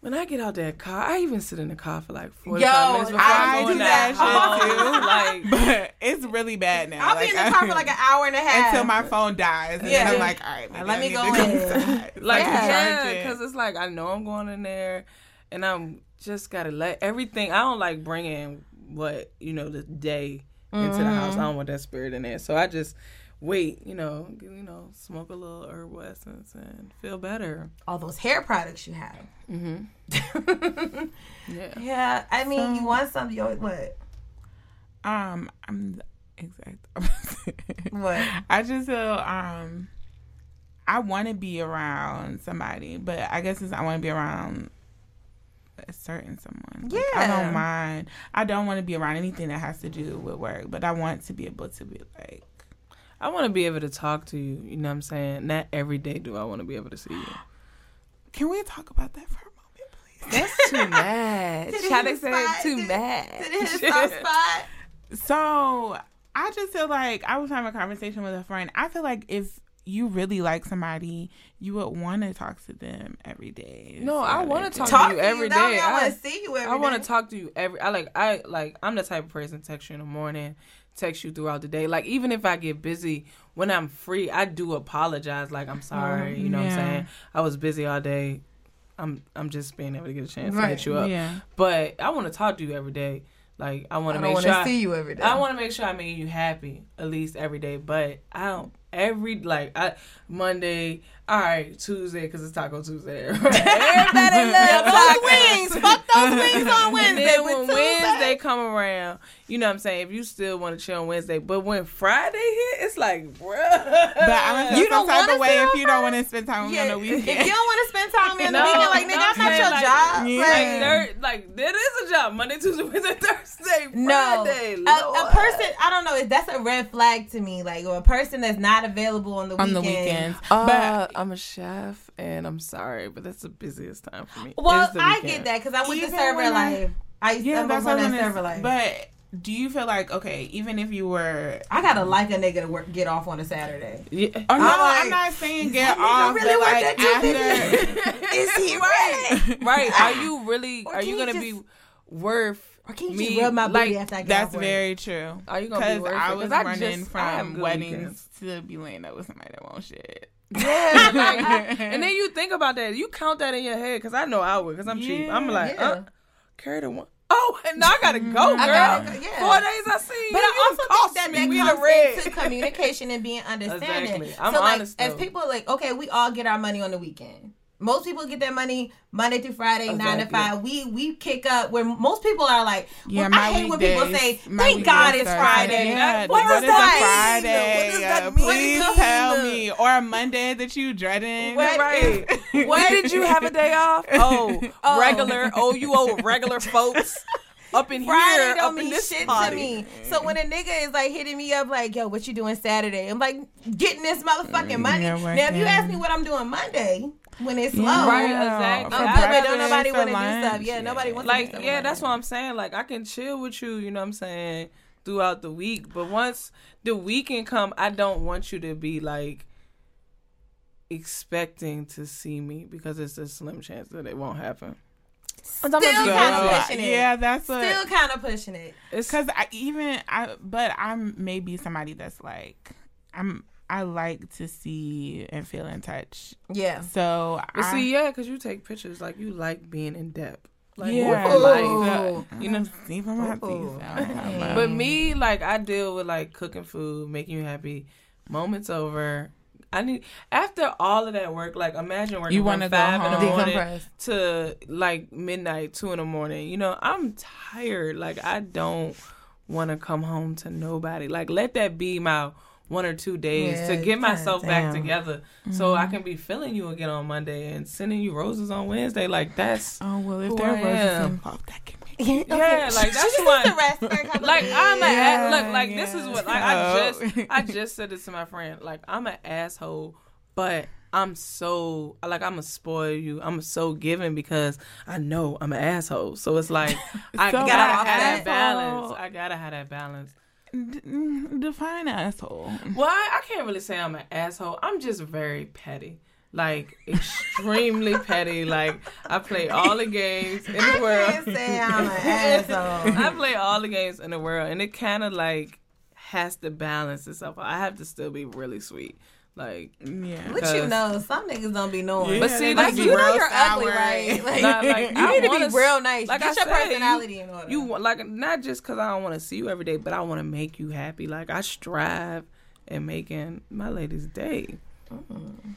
when I get out that car, I even sit in the car for like 45 Yo, minutes before I I, go do that shit too. <laughs> Like, But it's really bad now. I'll be in the car I- for like an hour and a half <laughs> until my phone dies, and Yeah. then I'm like, all right, Let I me go in. <laughs> inside. like yeah, because it's like I know I'm going in there, and I'm just gotta let everything. I don't like bringing what you know the day into the house. I don't want that spirit in there, so I just wait. You know, you know, smoke a little herbal essence and feel better. all those hair products you have. Mm-hmm. <laughs> Yeah. Yeah, I mean, you want something, you always, what? Um, I'm the exact. <laughs> What? I just feel um, I want to be around somebody, but I guess it's I want to be around a certain someone. Like, I don't mind. I don't want to be around anything that has to do with work, but I want to be able to be like. I want to be able to talk to you. You know what I'm saying? Not every day do I want to be able to see you. <gasps> Can we talk about that for a moment, please? That's too <laughs> much. Did it How hit they say too Did- much. Did it hit a soft spot? So I just feel like I was having a conversation with a friend. I feel like if you really like somebody, you would want to talk to them every day. No, I want to talk, Talk to you to every you. day. I I- want to see you every I want to talk to you every. I like. I like. I'm the type of person text you in the morning, text you throughout the day. Like even if I get busy, when I'm free, I do apologize. Like I'm sorry. You know what I'm saying? I was busy all day. I'm. I'm just being able to get a chance to Right. hit you up. Yeah. But I want to talk to you every day. Like I want to make want sure. to I- see you every day. I want to make sure I make you happy at least every day, but I don't every like I Monday, all right, Tuesday because it's Taco Tuesday. <laughs> Everybody loves those wings. Fuck those wings on <laughs> Wednesday. then but when Tuesday- Wednesday come around, you know what I'm saying? If you still want to chill on Wednesday, but when Friday hit, it's like, bruh. But I'm You you don't some type wanna of way if you don't want to spend time with me on the weekend. if you don't want to spend time with me on the <laughs> weekend, like nigga, no, that's not your saying, job. Yeah. Like, like, there, like that is a job. Monday, Tuesday, Wednesday, <laughs> Thursday, no, Friday. a, a person. I don't know. That's a red flag to me. Like a person that's not available on the on the weekends. Uh, but I'm a chef, and I'm sorry, but that's the busiest time for me. Well, I get that because I went to Even server when life. I used yeah, to that's what I'm that gonna server life. But do you feel like okay, even if you were I gotta like a nigga to work, get off on a Saturday. Yeah. Oh no, I'm like, I'm not saying get off, really but like that after. <laughs> Is he right, right. <laughs> Are you really? Or are you you gonna just- be worth? Or can you me? just rub my booty like, after I get That's off work? very true. Are you gonna be worth I it? was 'Cause I was running just- I have from weddings weekends. to be laying up with somebody that won't shit. Yeah, like, <laughs> and then you think about that. You count that in your head because I know I would because I'm cheap. I'm like, yeah. uh, carry the one. Oh, and now I gotta go, girl. I gotta go, yeah. Four days I see you. But I you also think that me. that We comes the red. into communication and being <laughs> understanding. Exactly. I'm so like, honest, as though. people like, okay, we all get our money on the weekend. Most people get their money Monday through Friday, nine to five. We we kick up where most people are like, Yeah, well, my I hate when people weekdays- say, my "Thank God it's Friday." Sunday. Yeah, what what does is that a? Friday? What does that Uh, mean? Please tell me. Or a Monday that you dreading. What Right. is- when did you have a day off? <laughs> Oh, Oh. regular. Oh, you old regular folks up in Friday here, don't up in mean this shit party. to me. So when a nigga is like hitting me up like, "Yo, what you doing Saturday?" I'm like, getting this motherfucking money. Yeah, now, if you ask me what I'm doing Monday when it's slow, Right, exactly. I'm good, but don't nobody want to do stuff. Yeah, nobody wants to do Like, stuff. yeah, that's Monday. what I'm saying. Like, I can chill with you. You know what I'm saying? Throughout the week, but once the weekend come, I don't want you to be like expecting to see me because it's a slim chance that it won't happen. Still kind of pushing it. yeah, that's what. Still kind of pushing it. It's Because I even I, but I'm maybe somebody that's like I'm. I like to see and feel in touch. Yeah. So But I, see, yeah, because you take pictures, like you like being in depth, like yeah, with life. like, You know, mm-hmm. see from my Ooh. teeth. <laughs> But me, like, I deal with like cooking food, making you happy. Moments over. I need after all of that work. Like, imagine working You from wanna five in the home. morning Decompress. to like midnight, two in the morning. You know, I'm tired. Like, I don't want to come home to nobody. Like, let that be my one or two days Yeah, to get God myself back damn. together, so I mm-hmm. can be feeling you again on Monday and sending you roses on Wednesday. Like, that's oh well, if Who there I was am. involved, that can make <laughs> yeah, like that's She why. just a rest for a couple Like I'm a days. Yeah, look like this is what like yeah. I just <laughs> I just said this to my friend like I'm an asshole but I'm so like I'm gonna spoil you I'm so giving because I know I'm an asshole so it's like <laughs> I So gotta have that balance I gotta have that balance D- define asshole. Well, I, I can't really say I'm an asshole. I'm just very petty. Like extremely <laughs> petty. Like I play all the games in the world. can't say I'm an asshole. <laughs> I play all the games in the world, and it kind of like has to balance itself. I have to still be really sweet. Like Yeah. What you know? Some niggas don't be knowing. Yeah, But see, like, you know you're ugly, sour. right? Like, Not like- you I need to wanna be real nice. like Get I your said, personality you, in order. You like not just because I don't want to see you every day, but I want to make you happy. Like I strive in making my lady's day. Mm-hmm.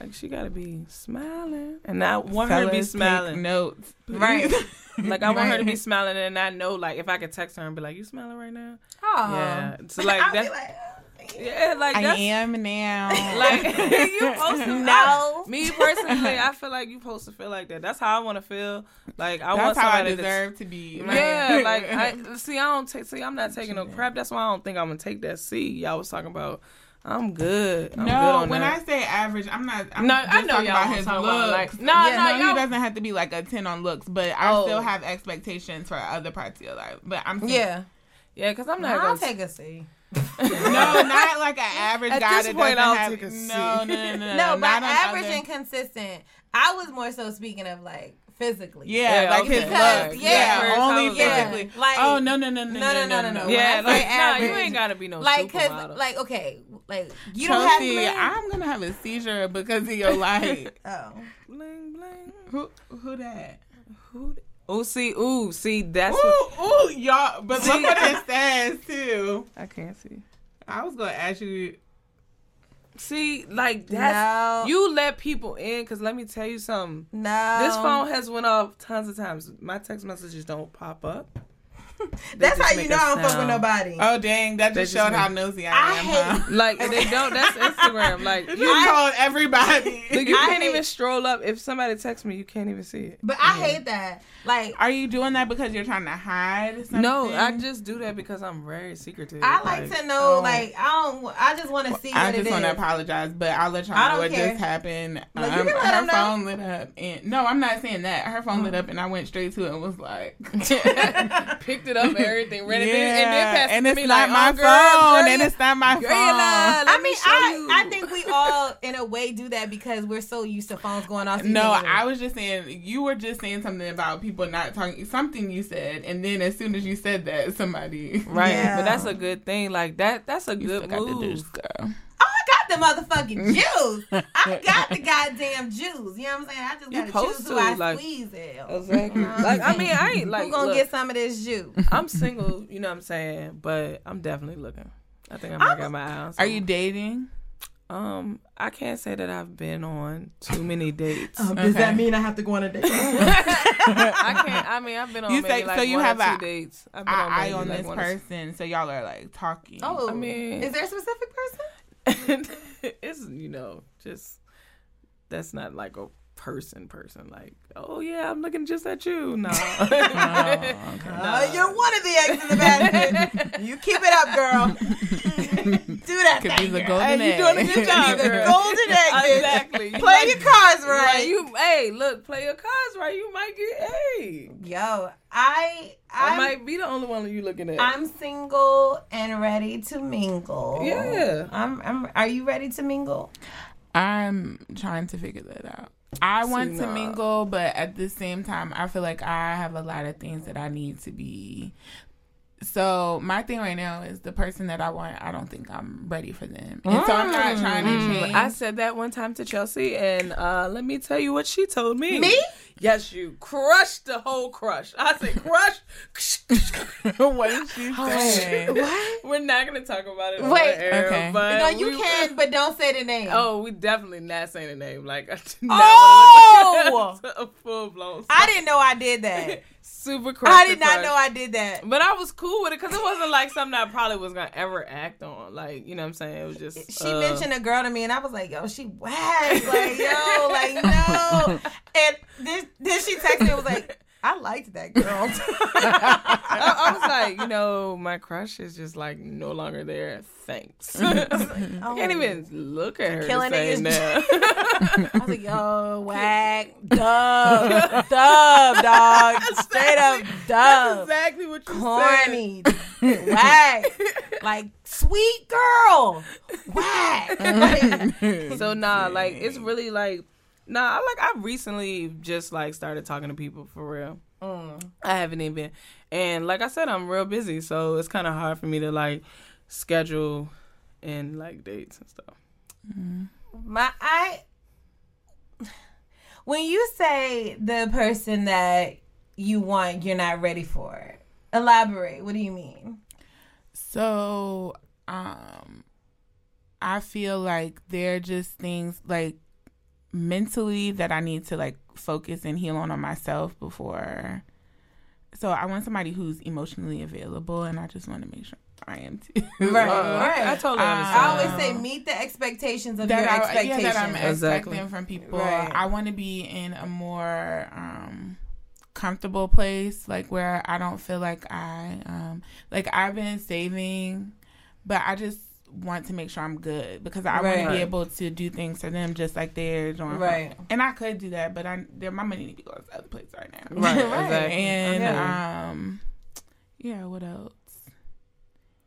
Like she gotta be smiling, and I want her to be smiling. Notes, please. Right. <laughs> Like I want her to be smiling, and I know like if I could text her and be like, "You smiling right now?" Aw. Yeah. So like <laughs> I'll be that. Yeah, like I am now. <laughs> like <laughs> you supposed to <laughs> No. I- me personally, I feel like you supposed to feel like that. That's how I want to feel. Like I want That's how I somebody to deserve to be. Yeah, like I see. I don't take. See, I'm not taking no crap. That's why I don't think I'm gonna take that C. Y'all was talking about. I'm good. I'm good no, on when that. I say average, I'm not. I'm No, I know talking y'all about his looks. about, like- no, yeah, no, no, he doesn't have to be like a ten on looks, but I Oh. still have expectations for other parts of your life. But I'm saying- Yeah. yeah, because I'm not. I'll gonna, take a C. no, not like an average At guy this that point, doesn't I'll have. take a C. No, no, no, no, No, by not on average other- and consistent. I was more so speaking of like physically. Yeah, Yeah, like okay. his Because, looks. yeah, first only I was Yeah, physically. like- oh no, no, no, no, No, no, no, no, no. Yeah, When I say like nah, you ain't gotta be no like, cause, like, okay, like you don't have to. Be- I'm gonna have a seizure because of your light. oh, bling bling. who, who that? Who? Oh, see, ooh, see, that's what Ooh, ooh, y'all. But look what it says too. I can't see. I was gonna ask you. See, like that's No. you let people in. Because let me tell you something. no. This phone has went off tons of times. My text messages don't pop up. That's how you know I don't fuck with nobody. Oh dang, that just just showed how nosy I, I am. hate- huh? <laughs> Like they don't. That's Instagram. Like You you, told everybody. <laughs> Look, you I can't hate- even stroll up. If somebody texts me, you can't even see it. But I hate that. Like, Are you doing that because you're trying to hide something? No, I just do that because I'm very secretive. I like to know. oh. Like, I don't. I just want to see I what just want to apologize, but I'll let y'all know what care. just happened. Like, you Um, can let her them know. phone lit up, and no, I'm not saying that. Her phone lit up, and I went straight to it and was like, <laughs> picked it up, everything, read it, yeah, and then passed and it it's to me not like, my oh, girl, phone, girl, and it's not my girl, phone. let I me mean, show I you. I think we all in a way do that because we're so used to phones going off. No, I was just saying you were just saying something about people not talking. Something you said, and then as soon as you said that, somebody Right, Yeah. but that's a good thing. Like that, that's a you good still got the move. The motherfucking <laughs> juice. I got the goddamn juice. You know what I'm saying? I just You gotta supposed choose to, I like- squeeze it. Exactly. like I mean, I ain't like Who gonna look, get some of this juice? I'm single. You know what I'm saying? But I'm definitely looking. I think I might got my eye on. Are you dating? Um, I can't say that I've been on too many dates. Does Okay. that mean I have to go on a date? <laughs> I can't. I mean, I've been on You maybe say- like so you one have or two dates. I've been on, I, I on like this one or two- person, so y'all are like talking. oh, I mean- is there a specific person? <laughs> it's you know just that's not like a person person like oh yeah i'm looking just at you no <laughs> <laughs> Oh, okay. Uh, you're one of the eggs in the basket. you keep it up, girl. Do that Could thing. be the golden Hey, You're doing a good job, The girl. golden egg. exactly You Play might- your cards right. right. you hey look play your cards right you might get hey Yo, I i I'm, might be the only one that you looking at I'm single and ready to mingle. Yeah. I'm. I'm. Are you ready to mingle? I'm trying to figure that out. I want to mingle, but at the same time, I feel like I have a lot of things that I need to be. So my thing right now is the person that I want. I don't think I'm ready for them, and so I'm not trying to change. I said that one time to Chelsea, and uh, let me tell you what she told me. Me? Yes, you crushed the whole crush. I said crush. <laughs> what did she say? What? We're not gonna talk about it. Wait. air, Okay. No, you we- can, but don't say the name. Oh, we definitely not saying the name. Like, <laughs> Oh! <laughs> a full blown. I didn't know I did that. Super crush. I did not crush. know I did that. But I was cool with it because it wasn't like something I probably was gonna ever act on. Like, you know what I'm saying? It was just She uh, mentioned a girl to me, and I was like, "Yo, she whack." Like, yo, like no. <laughs> And then, then she texted me and was like, "I liked that girl." <laughs> <laughs> I, I was like, you know, my crush is just like no longer there. Thanks. <laughs> I Oh. can't even look at her Killing niggas. now. I was like, "Yo, whack, dub, dub, dog, straight up That's dub, exactly what you said. corny, whack." like sweet girl. Whack. Like, so nah, like it's really like nah. I like I recently just like started talking to people for real. I haven't even, and like I said, I'm real busy, so it's kind of hard for me to like schedule and like dates and stuff. my I <sighs> when you say the person that you want you're not ready for, elaborate. What do you mean? So, um, I feel like there are just things like mentally that I need to like focus and heal on on myself before. So I want somebody who's emotionally available, and I just want to make sure I am too. <laughs> Right, Uh, right. I, I totally Uh, I always say meet the expectations of that your I, expectations. Yeah, that I'm Exactly. expecting from people. Right. I want to be in a more um, comfortable place, like where I don't feel like I um, like I've been saving, but I just want to make sure I'm good because I want to be able to do things for them just like they're doing. Right. And I could do that, but I there my money need to go to other places right now. Right, <laughs> Right. exactly. And Okay. um, yeah, what else?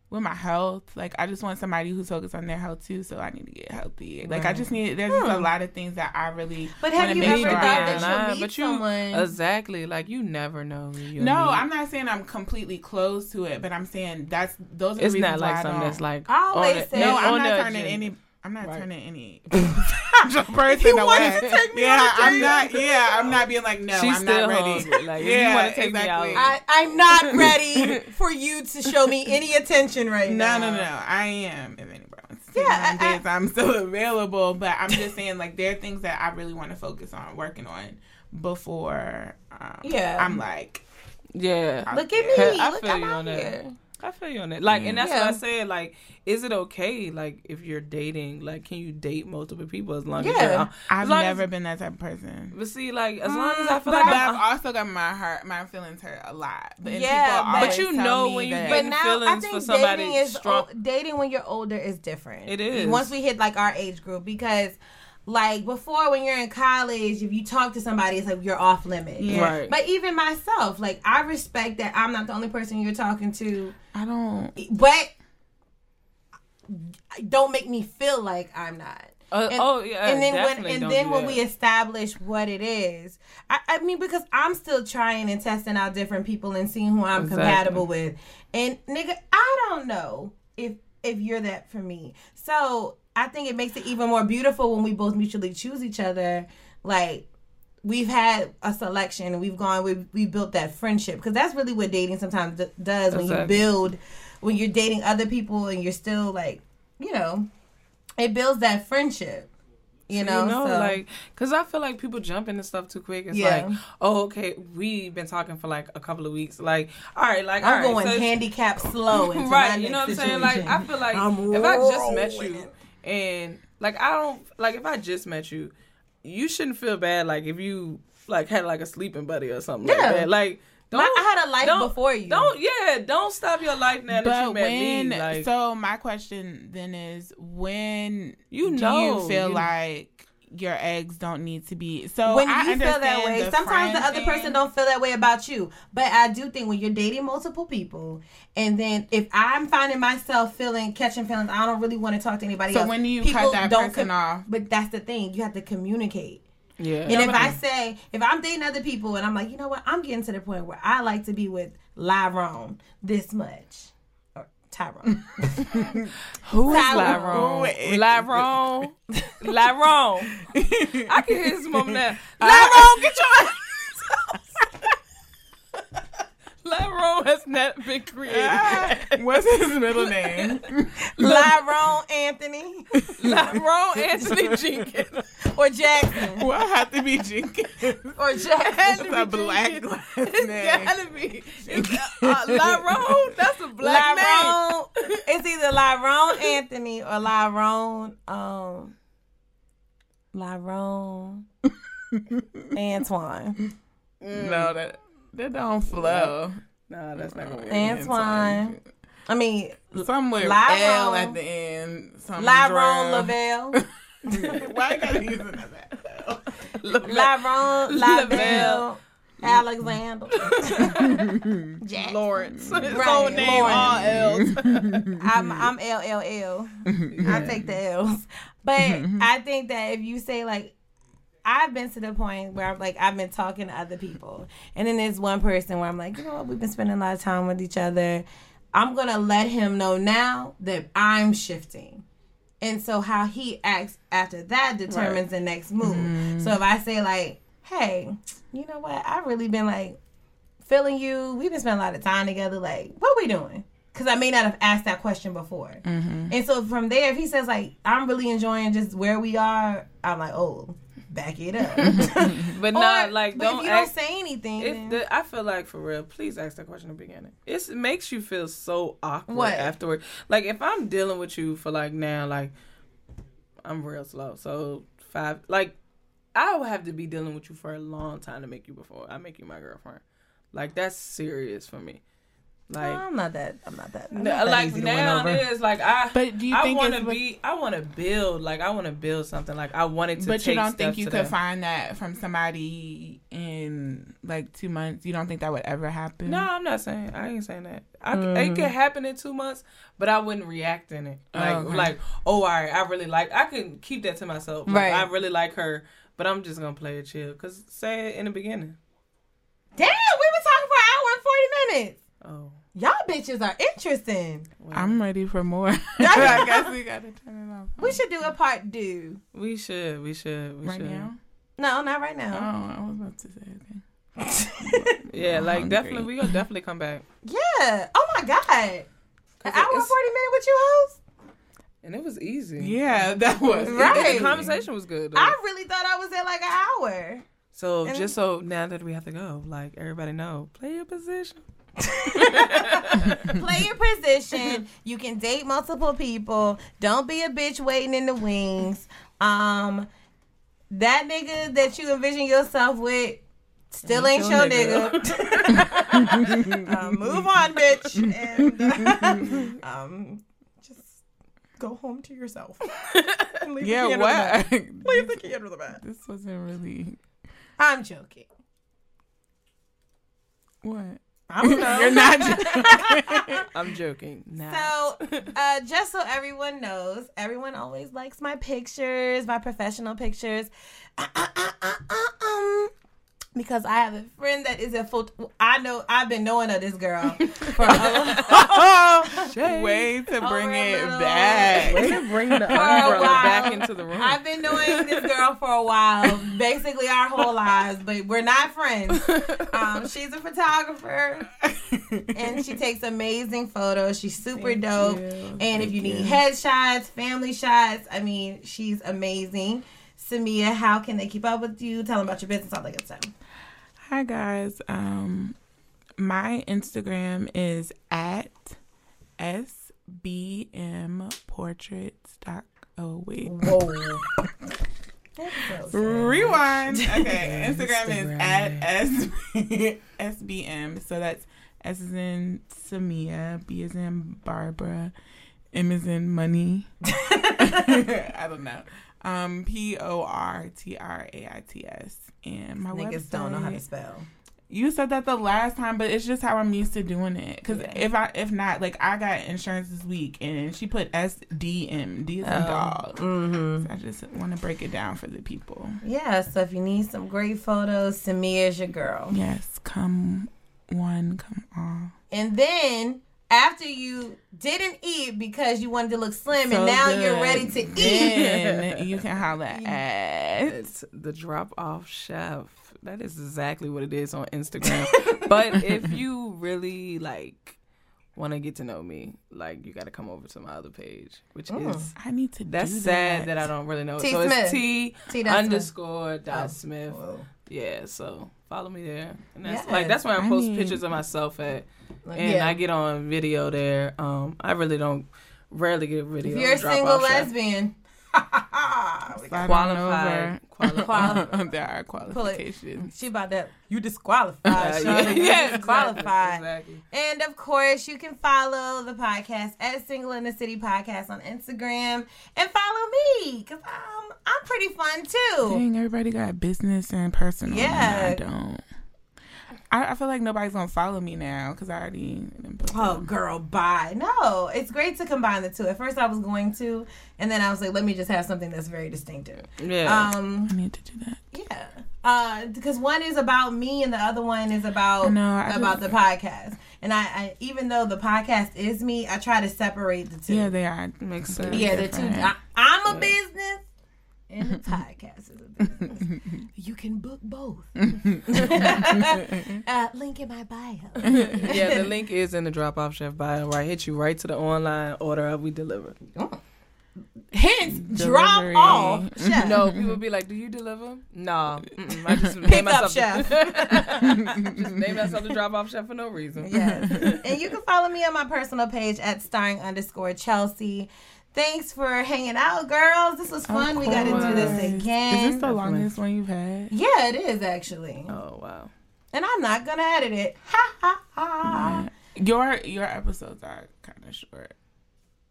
With my health, like I just want somebody who's focused on their health too. So I need to get healthy. Like I just need. There's just a hmm. lot of things that I really. But have you make ever sure thought that am. you'll meet but you someone- exactly like you never know. who you'll No, meet. I'm not saying I'm completely closed to it, but I'm saying that's those are It's the not reasons like why I something don't- that's like. I always say no. I'm not turning agenda. any. I'm not Right. turning any <laughs> person away. yeah, I'm not. Yeah, I'm not being like no. She's I'm still not ready. hungry. Like, if you yeah, wanna take me exactly. out- I, I'm not <laughs> ready for you to show me any attention right No, now. no, no. No. I am. If anybody wants to Yeah, yeah, I- days, I'm still <laughs> available. But I'm just saying, like, there are things that I really want to focus on working on before. Um, Yeah. I'm like, Yeah. Look at me. I Look, feel I'm you out on that. Here. I feel you on that. Like, and mm. that's Yeah. what I said. Like, is it okay? Like, if you're dating, like, can you date multiple people as long as Yeah. you're, uh, as I've long never as- been that type of person. But see, like, as long as I mm, feel But like I've I'm, uh, also got my heart, my feelings hurt a lot. But Yeah, but- But you know when you that- get- But Getting now I feelings think for somebody dating is strong- o- dating when you're older is different. It is. once we hit like our age group because. Like before, when you're in college, if you talk to somebody, it's like you're off limit. Yeah. Right. But even myself, like I respect that I'm not the only person you're talking to, I don't. but don't make me feel like I'm not. Uh, And- oh yeah, and then when and then when that. we establish what it is, I, I mean because I'm still trying and testing out different people and seeing who I'm Exactly. compatible with, and nigga, I don't know if if you're that for me. So I think it makes it even more beautiful when we both mutually choose each other. Like we've had a selection and we've gone we we built that friendship because that's really what dating sometimes d- does when you build when you're dating other people and you're still like you know it builds that friendship you know, you know, so, like, cause I feel like people jump into stuff too quick. It's Yeah. like, oh, okay, we've been talking for like a couple of weeks. Like, all right, like, I'm right, going so- handicap slow into <laughs> right? my You know what I'm saying? Like, I feel like I'm if I just met you and like I don't like if I just met you, you shouldn't feel bad. Like if you like had like a sleeping buddy or something like that. Like, don't. My- I had a life don't- before you. Don't. Yeah. Don't stop your life now that you met when me. Like, so, my question then is when You do know, you feel you- like your eggs don't need to be so when I you feel that way, the sometimes the friend other person don't feel that way about you. But I do think when you're dating multiple people, and then if I'm finding myself feeling catching feelings, I don't really want to talk to anybody So else. when do you People cut that don't person off? But that's the thing, you have to communicate. yeah. And if I say, if I'm dating other people and I'm like, you know what, I'm getting to the point where I like to be with Lyron this much. Or Tyrone. <laughs> Who is Tyrone. Lyron? Lyron. Lyron. I can hear his mom now. Lyron, get your <laughs> Lyron has not been created. What's his middle <laughs> name? Lyron Anthony Lyron Anthony Jenkins. or Jackson Well, I have to be Jenkins. or Jackson. It's a black last It's name. gotta be. It's, uh, Lyron, that's a black name. Lyron. It's either Lyron Anthony or Lyron um Lyron <laughs> Antoine. No, that that don't flow. Nah, that's not gonna work. Antoine. I mean Somewhere Lyron. L at the end. Some Lyron. Lavelle. <laughs> <laughs> Why I gotta use another L? Lyron Lavelle. Alexander. <laughs> Jackson. Lawrence. His Right, whole name, all L's. I'm I'm LLL. I take the L's. But I think that if you say like I've been to the point where I'm like I've been talking to other people. And then there's one person where I'm like, you know what, we've been spending a lot of time with each other. I'm gonna let him know now that I'm shifting. And so how he acts after that determines the next move. Mm-hmm. So if I say like, hey, you know what, I've really been like feeling you. We've been spending a lot of time together. Like, what we doing? Because I may not have asked that question before. Mm-hmm. And so from there, if he says like, I'm really enjoying just where we are, I'm like, oh, back it up. <laughs> But not <laughs> like but don't if you ask. don't say anything. The, I feel like for real, please ask that question in the beginning. It's, it makes you feel so awkward What? afterward. Like if I'm dealing with you for like now, like I'm real slow. So five, like I would have to be dealing with you for a long time to make you before I make you my girlfriend. Like that's serious for me. Like I'm not that. I'm not that. I'm No, not that like easy to win now over. it is like I. But do you I want to be? I want to build. Like I want to build something. Like I wanted to. But take you don't think you could that. find that from somebody in like two months? You don't think that would ever happen? No, I'm not saying. I ain't saying that. I, It Mm-hmm. could happen in two months, but I wouldn't react in it. Like, okay. like, oh, all right, I really like. I can keep that to myself. Like, Right. I really like her, but I'm just gonna play it chill. Cause say it in the beginning. Damn, we been talking for an hour and forty minutes. Oh, Y'all bitches are interesting. I'm ready for more. <laughs> <laughs> I guess we gotta turn it off. We should do a part two. we should. We should. We right should. now. No, not right now. Oh. I was about to say okay. <laughs> Yeah, like hungry. definitely. We gonna definitely come back. Yeah. Oh my god. An Cause hour and forty minutes with you hoes. And it was easy. Yeah, that was Right. The conversation was good. Though. I really thought I was at like an hour. So And- just so now that we have to go, like everybody know, play your position. <laughs> Play your position. You can date multiple people. Don't be a bitch waiting in the wings. Um, that nigga that you envision yourself with still ain't, Ain't your your nigga. um, <laughs> move on, bitch. And uh, <laughs> um, just go home to yourself. And leave the key Yeah, the what? Leave the key under the bed. this wasn't really I'm joking. what. I don't <laughs> know. You're not. joking. <laughs> I'm joking. Nah. So, uh, just so everyone knows, everyone always likes my pictures, my professional pictures. <clears throat> Um, because I have a friend that is a photo. I know I've been knowing of this girl <laughs> for a little, <laughs> Way to bring Over a it little. back. Way to bring the <laughs> a umbrella back into the room. I've been knowing this girl for a while, basically our whole lives, but we're not friends. Um, she's a photographer, and she takes amazing photos. She's super dope. And if you need headshots, family shots, I mean, she's amazing. Samia, how can they keep up with you? Tell them about your business, all that good stuff. Hi guys. Um my Instagram is at sbmportraits. Oh wait. Whoa. <laughs> Rewind. Okay. <laughs> Instagram, is at SB, SBM. <laughs> So that's S is in Samia, B is in Barbara, M is in money. I don't know. Um, P O R T R A I T S. And my Niggas website. don't know how to spell. You said that the last time, but it's just how I'm used to doing it. Cause Yeah. if I if not, like I got insurance this week, and she put S D M D as in dog. Mm-hmm. So I just want to break it down for the people. Yeah, so if you need some great photos, Samia is your girl. Yes, come one, come all. And then after you didn't eat because you wanted to look slim, So and now you're ready to eat. Then <laughs> you can holler <laughs> at. It's the drop off chef. That is exactly what it is on Instagram. but if <laughs> you really like want to get to know me, like you got to come over to my other page, which is I need to. that's do sad that. that I don't really know. T. so Smith. it's T T. dot Smith. underscore dot Oh. Smith. Whoa. Yeah, so follow me there. And that's Yes. like that's where I I post need- pictures of myself at, Like, and yeah. I get on video there. Um, I really don't rarely get video. if you're a single off <laughs> chef. lesbian, we got- Slide qualified, <laughs> qualified. <laughs> there are qualifications. she about that. You disqualified. <laughs> Yeah, yeah, disqualified. Exactly. And of course, you can follow the podcast at Single in the City Podcast on Instagram and follow me because um, I'm pretty fun too. Dang, everybody got business and personal. Yeah. I don't. I, I feel like nobody's gonna follow me now because I already. done put Oh, them. girl, bye. No, it's great to combine the two. At first, I was going to, and then I was like, let me just have something that's very distinctive. Yeah. Um, I need to do that. yeah. Uh, because one is about me and the other one is about I know, I about just- the podcast. And I, I, even though the podcast is me, I try to separate the two. Yeah, they are. Makes sense. Yeah, the two. I, I'm a business, and the podcast is a business. <laughs> you can book both. <laughs> <laughs> uh, link in my bio. yeah, the link is in the drop off chef bio. Right, hit you right to the online order of we deliver. Hence, drop off. Chef. No, people be like, "Do you deliver?" No, mm-mm, I just name Pick up, myself chef. just name myself the drop off chef for no reason. Yes. and you can follow me on my personal page at starring underscore Chelsea. Thanks for hanging out, girls. This was fun. We got to do this again. Is this the longest one you've had? yeah, it is actually. Oh wow. And I'm not gonna edit it. Ha ha ha. Your your episodes are kind of short.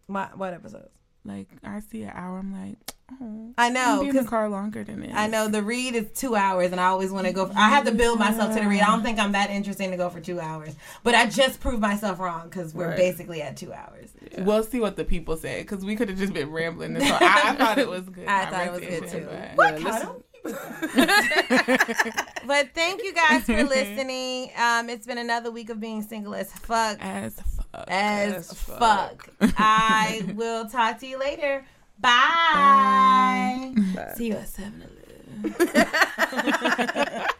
What, what episodes? Like I see an hour, I'm like, <tsk> oh, I know, be in the 'cause car longer than this. I know the read is two hours, and I always want to go. For, I have to build myself to the read. I don't think I'm that interesting to go for two hours, but I just proved myself wrong because we're Right. basically at two hours. We'll see what the people say because we could have just been rambling. This whole, <laughs> I, I thought it was good. I thought it was good, too. but- Yeah, <laughs> But thank you guys for <laughs> listening. Um, it's been another week of being single as fuck. As fuck. As As fuck. I <laughs> will talk to you later. Bye. See you at 7 Eleven. <laughs>